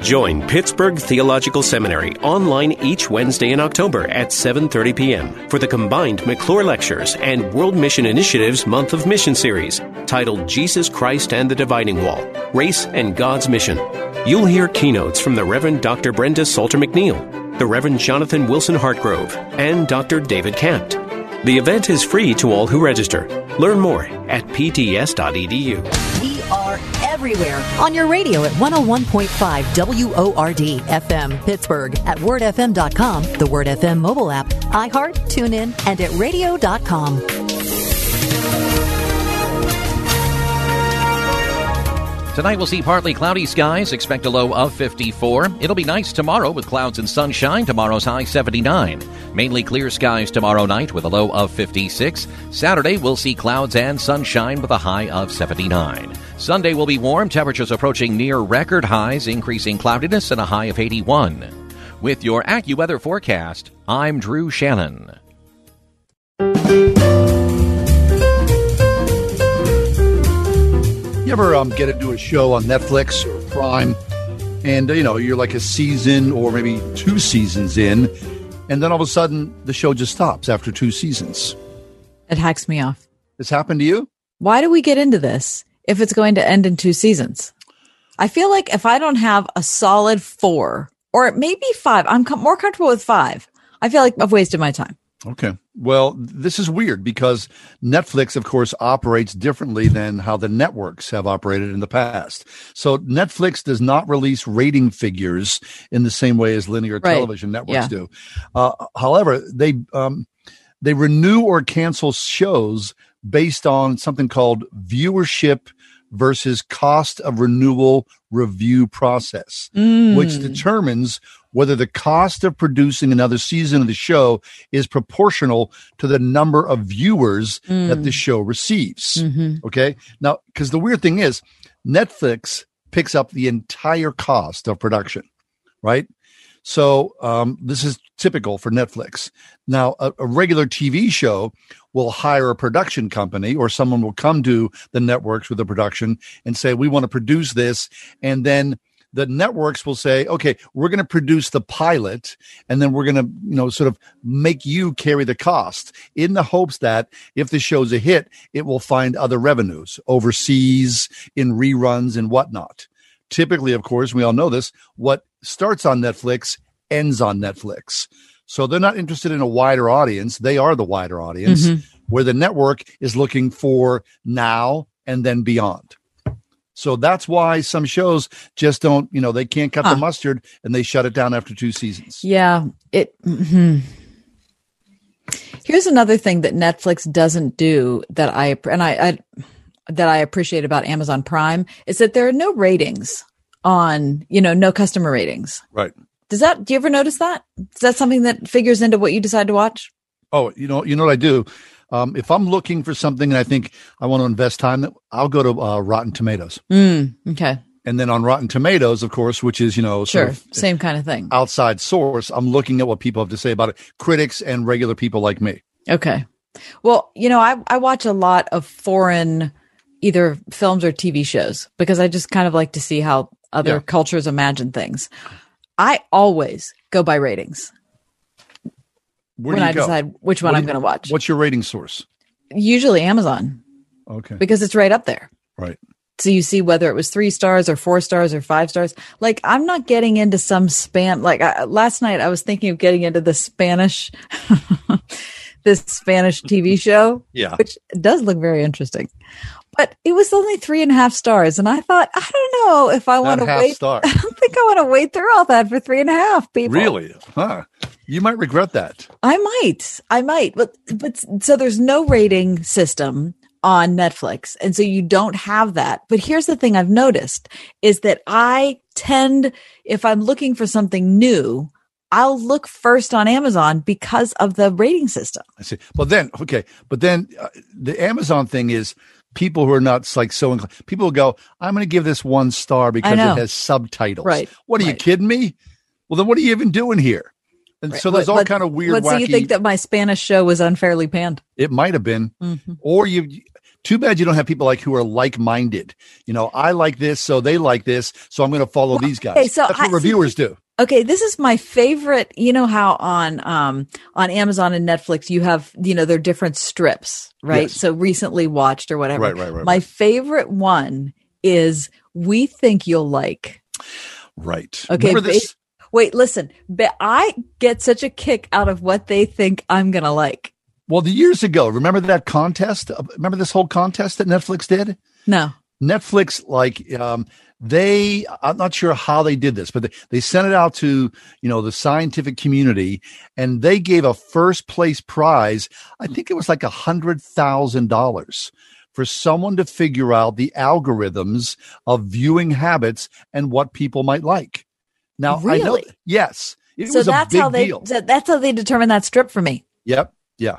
Join Pittsburgh Theological Seminary online each Wednesday in October at 7:30 p.m. for the combined McClure Lectures and World Mission Initiative's Month of Mission series titled Jesus Christ and the Dividing Wall: Race and God's Mission. You'll hear keynotes from the Reverend Dr. Brenda Salter McNeil, the Reverend Jonathan Wilson Hartgrove, and Dr. David Campt. The event is free to all who register. Learn more at pts.edu. We are everywhere on your radio at 101.5 WORD FM Pittsburgh, at wordfm.com, the Word FM mobile app, iHeart, TuneIn, and at radio.com. Tonight we'll see partly cloudy skies. Expect a low of 54. It'll be nice tomorrow with clouds and sunshine. Tomorrow's high 79. Mainly clear skies tomorrow night with a low of 56. Saturday we'll see clouds and sunshine with a high of 79. Sunday will be warm. Temperatures approaching near record highs, increasing cloudiness and a high of 81. With your AccuWeather forecast, I'm Drew Shannon. You ever um, get into a show on Netflix or Prime, and you know you're like a season or maybe two seasons in, and then all of a sudden the show just stops after two seasons. It hacks me off. This happened to you? Why do we get into this if it's going to end in two seasons? I feel like if I don't have a solid four or maybe five, I'm com- more comfortable with five. I feel like I've wasted my time. Okay. Well, this is weird because Netflix, of course, operates differently than how the networks have operated in the past. So Netflix does not release rating figures in the same way as linear Right. television networks Yeah. do. Uh, however, they um, they renew or cancel shows based on something called viewership versus cost of renewal review process, which Mm. determines whether the cost of producing another season of the show is proportional to the number of viewers that Mm. the show receives. Mhm. Okay. Now, because the weird thing is, Netflix picks up the entire cost of production, right? So um, this is typical for Netflix. Now, a, a regular TV show will hire a production company, or someone will come to the networks with a production and say, "We want to produce this," and then the networks will say, "Okay, we're going to produce the pilot, and then we're going to, you know, sort of make you carry the cost in the hopes that if the show's a hit, it will find other revenues overseas in reruns and whatnot." Typically, of course, we all know this. What starts on Netflix ends on Netflix. So they're not interested in a wider audience. They are the wider audience, Mhm. where the network is looking for now and then beyond. So that's why some shows just don't, you know, they can't cut the mustard and they shut it down after two seasons. Yeah, it. mhm. Here's another thing that Netflix doesn't do that I and I, I that I appreciate about Amazon Prime is that there are no ratings on, you know, no customer ratings. Right. Does that? Do you ever notice that? Is that something that figures into what you decide to watch? Oh, you know, you know what I do? Um, if I'm looking for something and I think I want to invest time, I'll go to uh, Rotten Tomatoes. Mm, okay. And then on Rotten Tomatoes, of course, which is, you know, Sure. sort of Same kind of thing. outside source, I'm looking at what people have to say about it, critics and regular people like me. Okay. Well, you know, I, I watch a lot of foreign either films or TV shows because I just kind of like to see how other Yeah. cultures imagine things. I always go by ratings when you I go? decide which one do I'm going to watch. What's your rating source? Usually Amazon Okay. because it's right up there. Right. So you see whether it was three stars or four stars or five stars. Like I'm not getting into some spam. Like I, last night, I was thinking of getting into the Spanish, [LAUGHS] this Spanish TV [LAUGHS] show. Yeah. which does look very interesting. But it was only three and a half stars, and I thought, I don't know if I want to wait. [LAUGHS] star. I don't think I want to wait through all that for three and a half. People, Really? Huh. You might regret that. I might. I might. But but so there's no rating system on Netflix. And so you don't have that. But here's the thing I've noticed is that I tend if I'm looking for something new, I'll look first on Amazon because of the rating system. I see. Well, then, okay. But then uh, the Amazon thing is people who are not like so inclined. People will go, I'm going to give this one star because it has subtitles. Right, What are you kidding me? Well, then what are you even doing here? And so there's all what- kind of weird, What, so you think that my Spanish show was unfairly panned? It might have been, Mhm. or you. Too bad you don't have people like who are like-minded. You know, I like this, so they like this, so I'm going to follow these guys. okay, so That's what I- reviewers do. Okay, this is my favorite. You know how on um on Amazon and Netflix you have you know they're different strips, right? Yes. So recently watched or whatever. Right, right, right, My right. favorite one is "We Think You'll Like." Right. Okay, Remember this? Wait, listen. But I get such a kick out of what they think I'm gonna like. Well, the years ago, remember that contest? Uh, Remember this whole contest that Netflix did? No. Netflix, like, um, they, I'm not sure how they did this, but they, they sent it out to, you know, the scientific community and they gave a first place prize. I think it was like a hundred thousand dollars for someone to figure out the algorithms of viewing habits and what people might like. Now, I know, yes, it so was a that's how they deal. that's how they determine that strip for me. Yep. Yeah.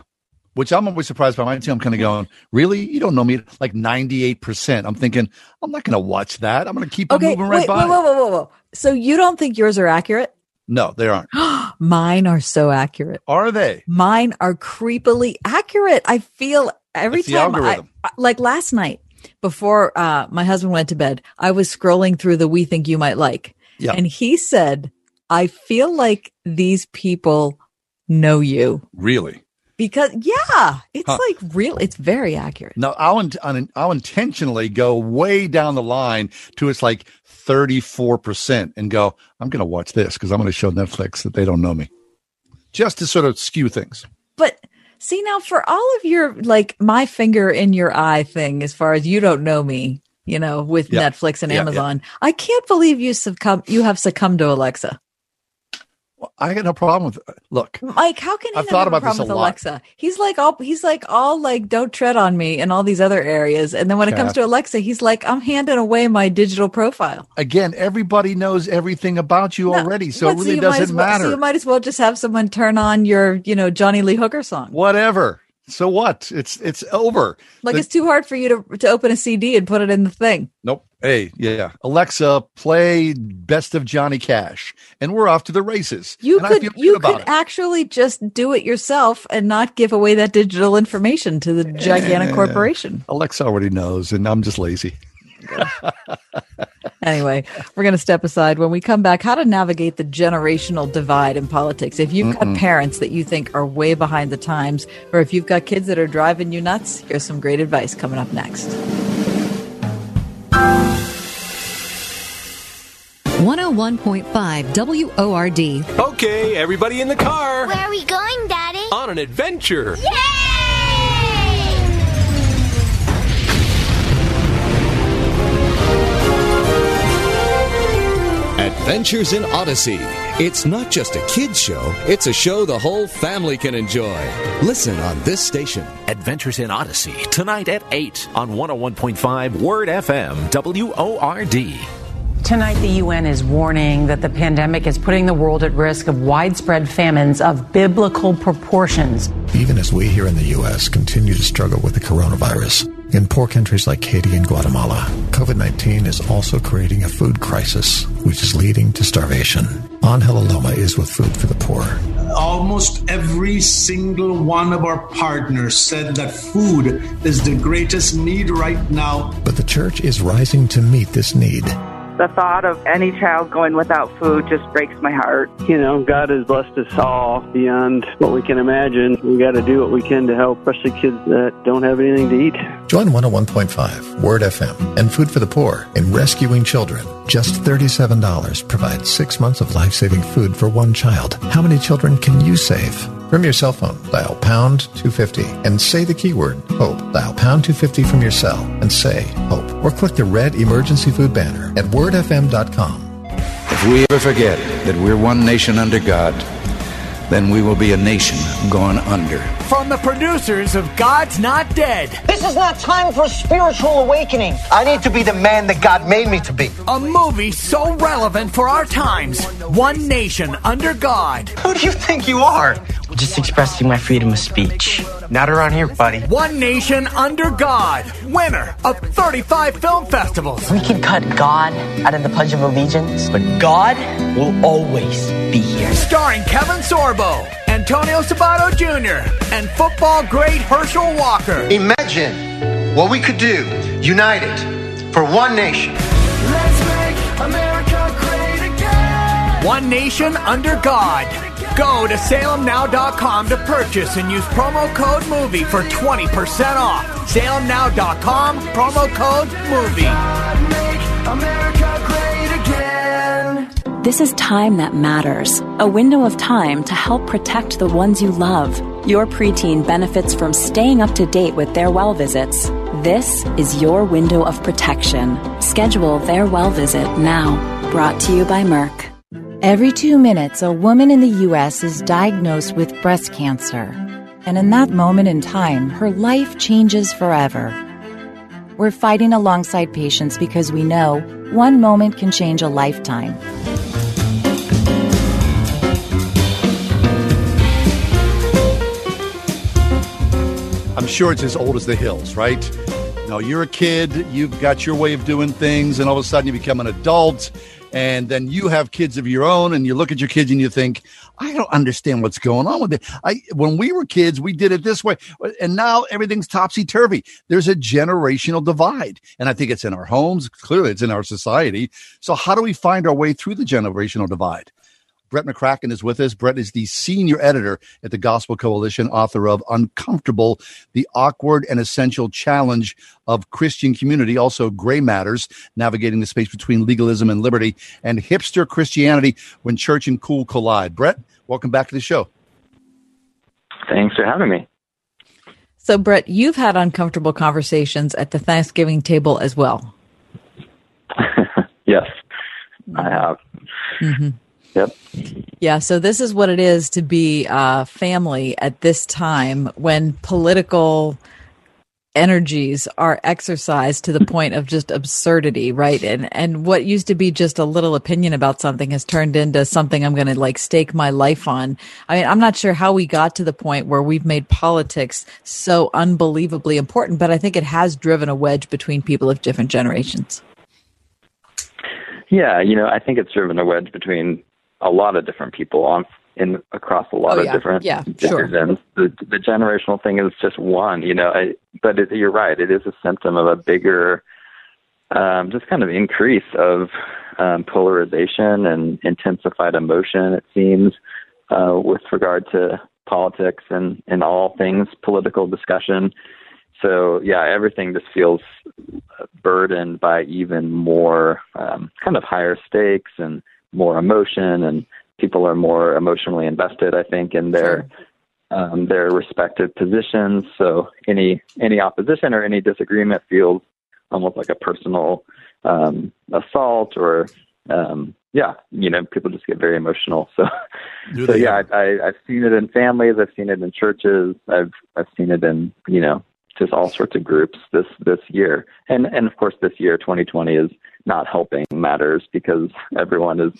Which I'm always surprised by my team. I'm kind of going, really? You don't know me like 98%. I'm thinking, I'm not going to watch that. I'm going to keep on Okay, moving right wait, by. whoa, whoa, whoa, whoa, whoa. So you don't think yours are accurate? No, they aren't. [GASPS] Mine are so accurate. Are they? Mine are creepily accurate. I feel every the time. I- like last night before uh, my husband went to bed, I was scrolling through the "We Think You Might Like," Yeah. and he said, "I feel like these people know you Really? because yeah, it's Huh. like real. It's very accurate." No, I'll, in- I'll intentionally go way down the line to it's like 34% and go, I'm going to watch this because I'm going to show Netflix that they don't know me just to sort of skew things. But see now, for all of your like my finger in your eye thing, as far as you don't know me, you know, with Yeah. Netflix and Yeah, yeah. Amazon, I can't believe you succumb. You have succumbed to Alexa. Well, I got no problem with it. Look, Mike, how can he I've thought have about a problem this a with lot. Alexa? He's like all he's like all like don't tread on me in all these other areas. And then when it comes to Alexa, he's like, I'm handing away my digital profile. again, everybody knows everything about you already, so it really might doesn't well, matter. So you might as well just have someone turn on your, you know, Johnny Lee Hooker song. Whatever. So what? It's it's over. Like The- it's too hard for you to to open a CD and put it in the thing. Nope. Hey, yeah. Alexa, play Best of Johnny Cash, and we're off to the races. You and could you could it. actually just do it yourself and not give away that digital information to the gigantic corporation. Alexa already knows, and I'm just lazy. Anyway, we're going to step aside. When we come back, how to navigate the generational divide in politics. If you've got Mm-mm. parents that you think are way behind the times, or if you've got kids that are driving you nuts, here's some great advice coming up next. 101.5 WORD. Okay, everybody in the car. Where are we going, Daddy? On an adventure. Adventures in Odyssey. It's not just a kid's show, it's a show the whole family can enjoy. Listen on this station. Adventures in Odyssey, tonight at 8 on 101.5 Word FM, WORD. Tonight, the UN is warning that the pandemic is putting the world at risk of widespread famines of biblical proportions. Even as we here in the U.S. continue to struggle with the coronavirus, in poor countries like Haiti and Guatemala, COVID 19 is also creating a food crisis, which is leading to starvation. Angel Aloma is with Food for the Poor. Almost every single one of our partners said that food is the greatest need right now. But the church is rising to meet this need. The thought of any child going without food just breaks my heart. You know, God has blessed us all beyond what we can imagine. We got to do what we can to help, especially kids that don't have anything to eat. Join 101.5 Word FM and Food for the Poor in rescuing children. Just $37 provides six months of life saving food for one child. How many children can you save? From your cell phone, dial pound 250 and say the keyword HOPE. Dial pound 250 from your cell and say HOPE. Or click the red emergency food banner at wordfm.com. If we ever forget that we're one nation under God, then we will be a nation gone under. From the producers of God's Not Dead. This is not time for spiritual awakening. I need to be the man that God made me to be. A movie so relevant for our times. One nation under God. Who do you think you are? Just expressing my freedom of speech. Not around here, buddy. One nation under God. Winner of 35 film festivals. We can cut God out of the Pledge of Allegiance, but God will always be here. Starring Kevin Sorbo, Antonio Sabato Jr., and football great Herschel Walker. Imagine what we could do united for one nation. Let's make America great again. One nation under God. Go to salemnow.com to purchase and use promo code MOVIE for 20% off. Salemnow.com, promo code MOVIE. This is time that matters. A window of time to help protect the ones you love. Your preteen benefits from staying up to date with their well visits. This is your window of protection. Schedule their well visit now. Brought to you by Merck. Every two minutes, a woman in the U.S. is diagnosed with breast cancer. And in that moment in time, her life changes forever. We're fighting alongside patients because we know one moment can change a lifetime. I'm sure it's as old as the hills, right? Know, you're a kid, you've got your way of doing things, and all of a sudden you become an adult, and then you have kids of your own, and you look at your kids and you think, I don't understand what's going on with it. I when we were kids, we did it this way, and now everything's topsy turvy. There's a generational divide, and I think it's in our homes. Clearly, it's in our society. So, how do we find our way through the generational divide? Brett McCracken is with us. Brett is the senior editor at the Gospel Coalition, author of Uncomfortable, the Awkward and Essential Challenge of Christian Community, also Gray Matters, navigating the space between legalism and liberty, and hipster Christianity when church and cool collide. Brett, welcome back to the show. Thanks for having me. So, Brett, you've had uncomfortable conversations at the Thanksgiving table as well. [LAUGHS] yes, I have. Mm-hmm. Yep. Yeah, so this is what it is to be a family at this time when political energies are exercised to the point of just absurdity, right? And and what used to be just a little opinion about something has turned into something I'm going to like stake my life on. I mean, I'm not sure how we got to the point where we've made politics so unbelievably important, but I think it has driven a wedge between people of different generations. Yeah, you know, I think it's driven a wedge between a lot of different people on in across a lot Oh, of yeah. different Yeah, sure. divisions. The the generational thing is just one, you know. I, but it, you're right; it is a symptom of a bigger, um, just kind of increase of um, polarization and intensified emotion. It seems uh, with regard to politics and and all things political discussion. So yeah, everything just feels burdened by even more um, kind of higher stakes and more emotion, and people are more emotionally invested. I think in their um, their respective positions. So any any opposition or any disagreement feels almost like a personal um, assault, or um, yeah, you know, people just get very emotional. So so yeah, I, I, I've seen it in families. I've seen it in churches. I've I've seen it in you know to all sorts of groups this this year. And and of course, this year, 2020, is not helping matters because everyone is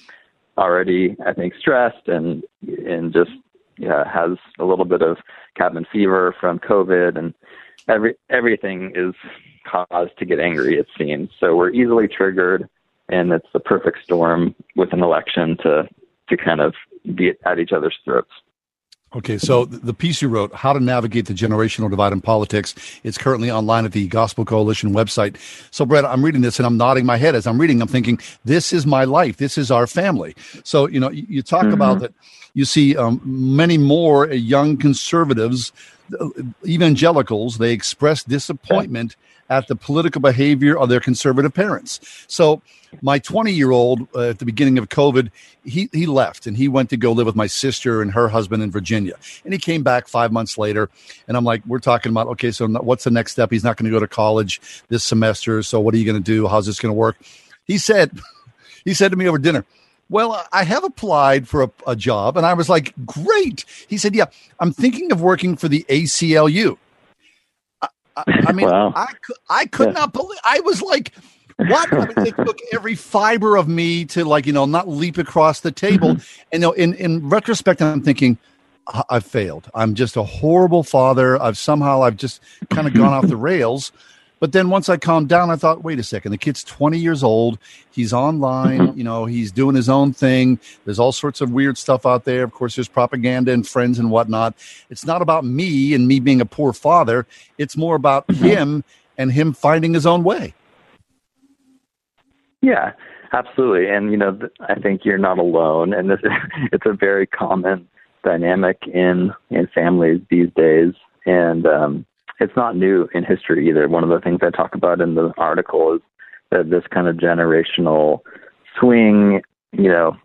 already, I think, stressed and and just yeah, has a little bit of cabin fever from COVID, and every everything is caused to get angry. It seems so we're easily triggered, and it's the perfect storm with an election to to kind of be at each other's throats. Okay, so the piece you wrote, How to Navigate the Generational Divide in Politics, it's currently online at the Gospel Coalition website. So, Brett, I'm reading this and I'm nodding my head as I'm reading. I'm thinking, this is my life. This is our family. So, you know, you, talk mm-hmm. about that. You see um, many more young conservatives, uh, evangelicals, they express disappointment at the political behavior of their conservative parents. So, my 20 year old uh, at the beginning of COVID, he, he left and he went to go live with my sister and her husband in Virginia. And he came back five months later. And I'm like, we're talking about, okay, so what's the next step? He's not going to go to college this semester. So, what are you going to do? How's this going to work? He said, [LAUGHS] he said to me over dinner, well, I have applied for a, a job. And I was like, great. He said, yeah, I'm thinking of working for the ACLU. I, mean, wow. I, I could yeah. not believe. I was like, what? I mean, it [LAUGHS] took every fiber of me to like, you know, not leap across the table. Mm-hmm. And you know, in in retrospect, I'm thinking, I've failed. I'm just a horrible father. I've somehow I've just kind of gone off the rails. But then once I calmed down, I thought, wait a second, the kid's 20 years old. He's online, mm-hmm. you know, he's doing his own thing. There's all sorts of weird stuff out there. Of course, there's propaganda and friends and whatnot. It's not about me and me being a poor father. It's more about mm-hmm. him and him finding his own way. Yeah, absolutely. And, you know, I think you're not alone. And this, is, [LAUGHS] it's a very common dynamic in, in families these days. And, um, it's not new in history either. One of the things I talk about in the article is that this kind of generational swing, you know,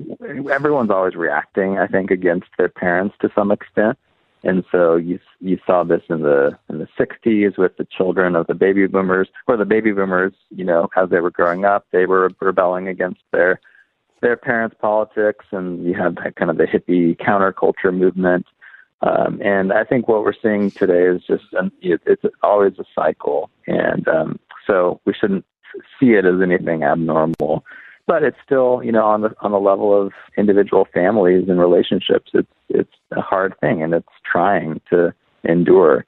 everyone's always reacting, I think, against their parents to some extent. And so you you saw this in the in the 60s with the children of the baby boomers, or the baby boomers, you know, as they were growing up, they were rebelling against their their parents' politics, and you had that kind of the hippie counterculture movement um, and I think what we're seeing today is just an, it's always a cycle, and um, so we shouldn't see it as anything abnormal. But it's still, you know, on the on the level of individual families and relationships, it's it's a hard thing, and it's trying to endure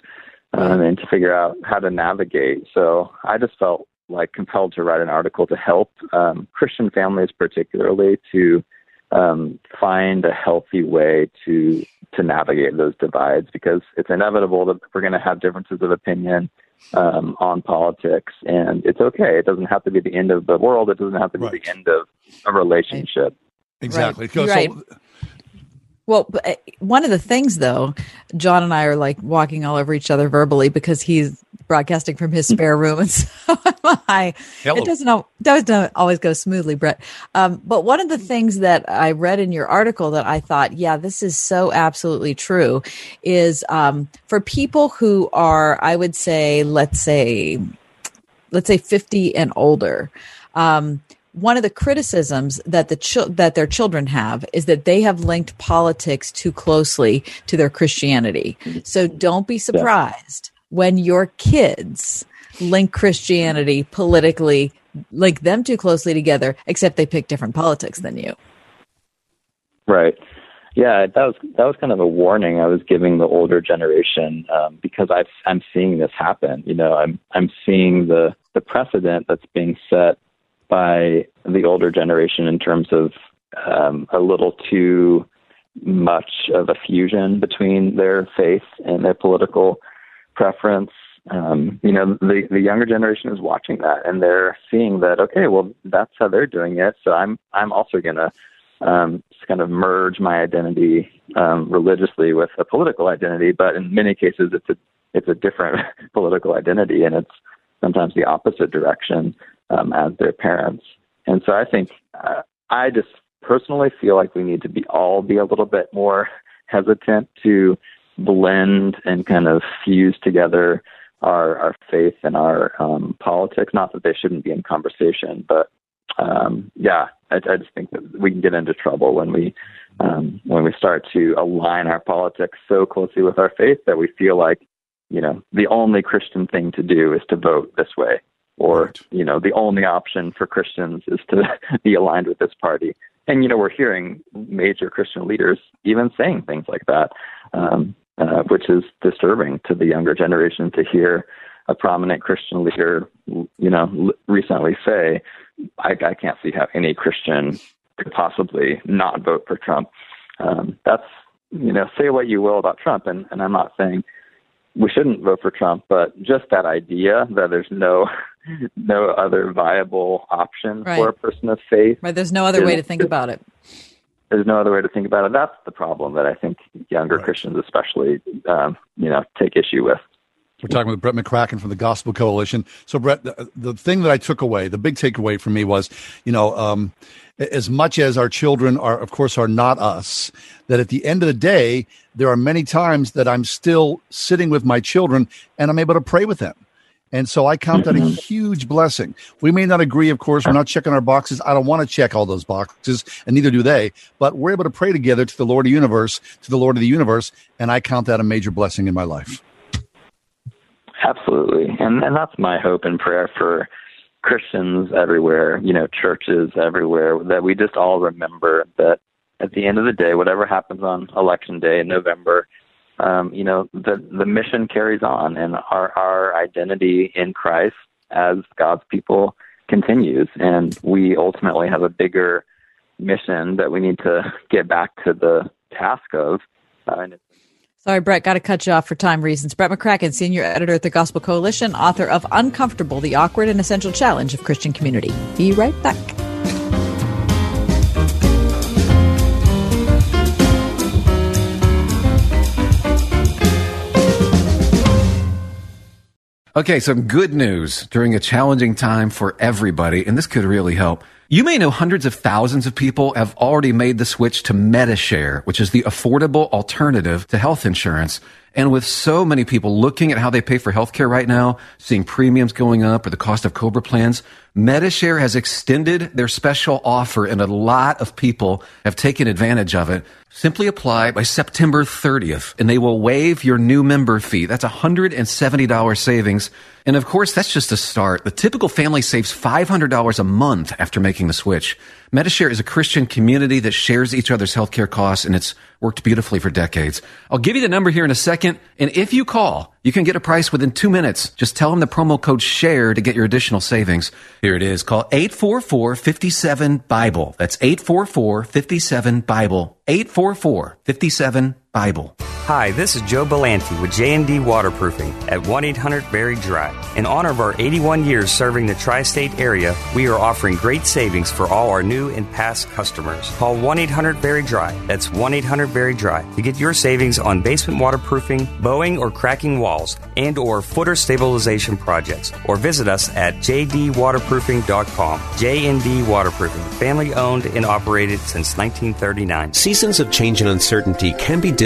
um, and to figure out how to navigate. So I just felt like compelled to write an article to help um, Christian families, particularly, to um, find a healthy way to to navigate those divides because it's inevitable that we're going to have differences of opinion um, on politics, and it's okay. It doesn't have to be the end of the world. It doesn't have to be right. the end of a relationship. Exactly. Right. right. Well, uh, one of the things though, John and I are like walking all over each other verbally because he's broadcasting from his spare room, and [LAUGHS] so am I. Hello. It doesn't doesn't always go smoothly, Brett. Um, but one of the things that I read in your article that I thought, yeah, this is so absolutely true, is um, for people who are, I would say, let's say, let's say fifty and older. Um, one of the criticisms that the that their children have is that they have linked politics too closely to their Christianity. So don't be surprised yeah. when your kids link Christianity politically, link them too closely together, except they pick different politics than you. Right. Yeah, that was that was kind of a warning I was giving the older generation um, because i I'm seeing this happen. You know, I'm I'm seeing the the precedent that's being set by the older generation in terms of um, a little too much of a fusion between their faith and their political preference. Um, you know, the the younger generation is watching that and they're seeing that okay, well, that's how they're doing it. So I'm I'm also gonna um, kind of merge my identity um, religiously with a political identity, but in many cases, it's a it's a different [LAUGHS] political identity, and it's sometimes the opposite direction um, as their parents. And so I think uh, I just personally feel like we need to be all be a little bit more [LAUGHS] hesitant to blend and kind of fuse together our our faith and our um, politics. Not that they shouldn't be in conversation, but um, yeah, I, I just think that we can get into trouble when we um, when we start to align our politics so closely with our faith that we feel like you know, the only Christian thing to do is to vote this way, or you know, the only option for Christians is to [LAUGHS] be aligned with this party. And you know, we're hearing major Christian leaders even saying things like that, um, uh, which is disturbing to the younger generation to hear a prominent Christian leader, you know, recently say, I, I can't see how any Christian could possibly not vote for Trump. Um, that's, you know, say what you will about Trump, and, and I'm not saying we shouldn't vote for Trump, but just that idea that there's no [LAUGHS] no other viable option Right. for a person of faith. Right. There's no other way to is- think about it. There's no other way to think about it. That's the problem that I think younger Christians, especially, um, you know, take issue with. We're talking with Brett McCracken from the Gospel Coalition. So, Brett, the, the thing that I took away, the big takeaway for me was, you know, um, as much as our children are, of course, are not us, that at the end of the day, there are many times that I'm still sitting with my children and I'm able to pray with them. And so I count that a huge blessing. We may not agree, of course. We're not checking our boxes. I don't want to check all those boxes, and neither do they. But we're able to pray together to the Lord of the universe, to the Lord of the universe. And I count that a major blessing in my life. Absolutely. And and that's my hope and prayer for Christians everywhere, you know, churches everywhere, that we just all remember that at the end of the day, whatever happens on election day in November, um, you know, the the mission carries on and our our identity in Christ as God's people continues and we ultimately have a bigger mission that we need to get back to the task of uh, and Sorry, Brett, got to cut you off for time reasons. Brett McCracken, senior editor at the Gospel Coalition, author of Uncomfortable, the awkward and essential challenge of Christian community. Be right back. Okay, some good news during a challenging time for everybody, and this could really help. You may know hundreds of thousands of people have already made the switch to MediShare, which is the affordable alternative to health insurance. And with so many people looking at how they pay for healthcare right now, seeing premiums going up or the cost of Cobra plans, MediShare has extended their special offer and a lot of people have taken advantage of it. Simply apply by September 30th and they will waive your new member fee. That's $170 savings. And of course, that's just a start. The typical family saves $500 a month after making the switch. MediShare is a Christian community that shares each other's healthcare costs and it's worked beautifully for decades. I'll give you the number here in a second. And if you call, you can get a price within two minutes. Just tell them the promo code SHARE to get your additional savings. Here it is. Call 844-57-BIBLE. That's 844-57-BIBLE. 844-57-BIBLE. Hi, this is Joe Belanti with J&D Waterproofing at 1-800-VERY DRY. In honor of our 81 years serving the tri-state area, we are offering great savings for all our new and past customers. Call 1-800-VERY-DRY. That's 1-800-VERY-DRY to get your savings on basement waterproofing, bowing or cracking walls, and or footer stabilization projects. Or visit us at jdwaterproofing.com. J&D Waterproofing, family owned and operated since 1939. Seasons of change and uncertainty can be difficult,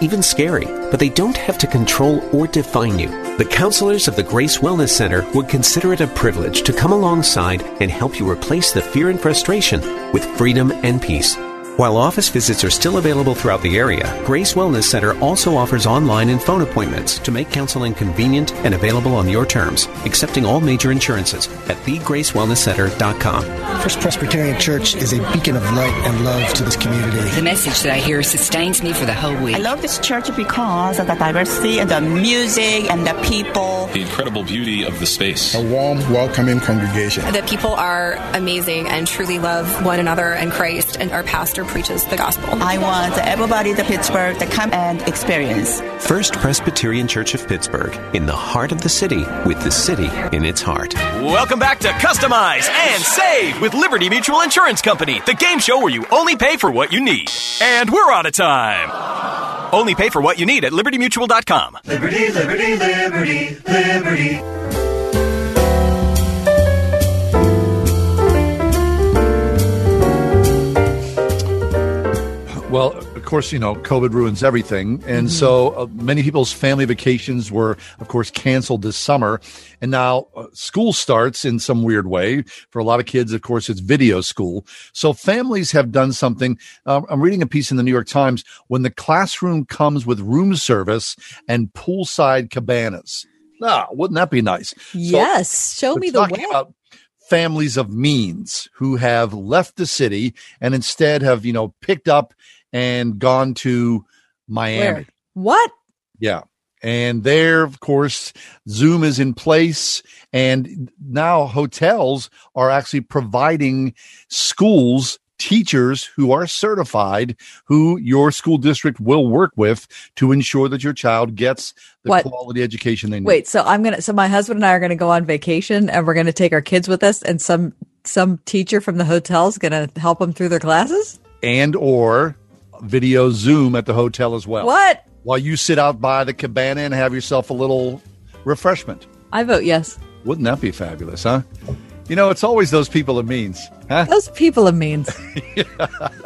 even scary, but they don't have to control or define you. The counselors of the Grace Wellness Center would consider it a privilege to come alongside and help you replace the fear and frustration with freedom and peace. While office visits are still available throughout the area, Grace Wellness Center also offers online and phone appointments to make counseling convenient and available on your terms, accepting all major insurances at thegracewellnesscenter.com. First Presbyterian Church is a beacon of light and love to this community. The message that I hear sustains me for the whole week. I love this church because of the diversity and the music and the people. The incredible beauty of the space. A warm, welcoming congregation. The people are amazing and truly love one another and Christ, and our pastor preaches the gospel. I want everybody in Pittsburgh to come and experience. First Presbyterian Church of Pittsburgh, in the heart of the city, with the city in its heart. Welcome back to Customize and Save with Liberty Mutual Insurance Company, the game show where you only pay for what you need. And we're out of time. Only pay for what you need at libertymutual.com. Liberty, liberty, liberty, liberty. Well, of course, you know, COVID ruins everything. And mm-hmm. so uh, many people's family vacations were, of course, canceled this summer. And now uh, school starts in some weird way. For a lot of kids, of course, it's video school. So families have done something. Uh, I'm reading a piece in the New York Times when the classroom comes with room service and poolside cabanas. Ah, wouldn't that be nice? Yes. So, Show me the way. About, families of means who have left the city and instead have, you know, picked up and gone to Miami. Where? What? Yeah. And there, of course, Zoom is in place. And now hotels are actually providing schools teachers who are certified who your school district will work with to ensure that your child gets the what? quality education they need. Wait, so I'm going to so my husband and I are going to go on vacation and we're going to take our kids with us and some some teacher from the hotel is going to help them through their classes? And or video Zoom at the hotel as well. What? While you sit out by the cabana and have yourself a little refreshment. I vote yes. Wouldn't that be fabulous, huh? You know, it's always those people of means. Huh? Those people of means. [LAUGHS]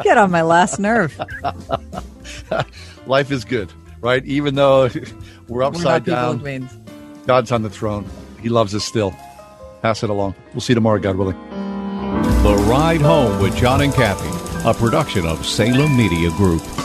Get on my last nerve. [LAUGHS] Life is good, right? Even though [LAUGHS] we're upside we're down, means. God's on the throne. He loves us still. Pass it along. We'll see you tomorrow, God willing. The Ride Home with John and Kathy, a production of Salem Media Group.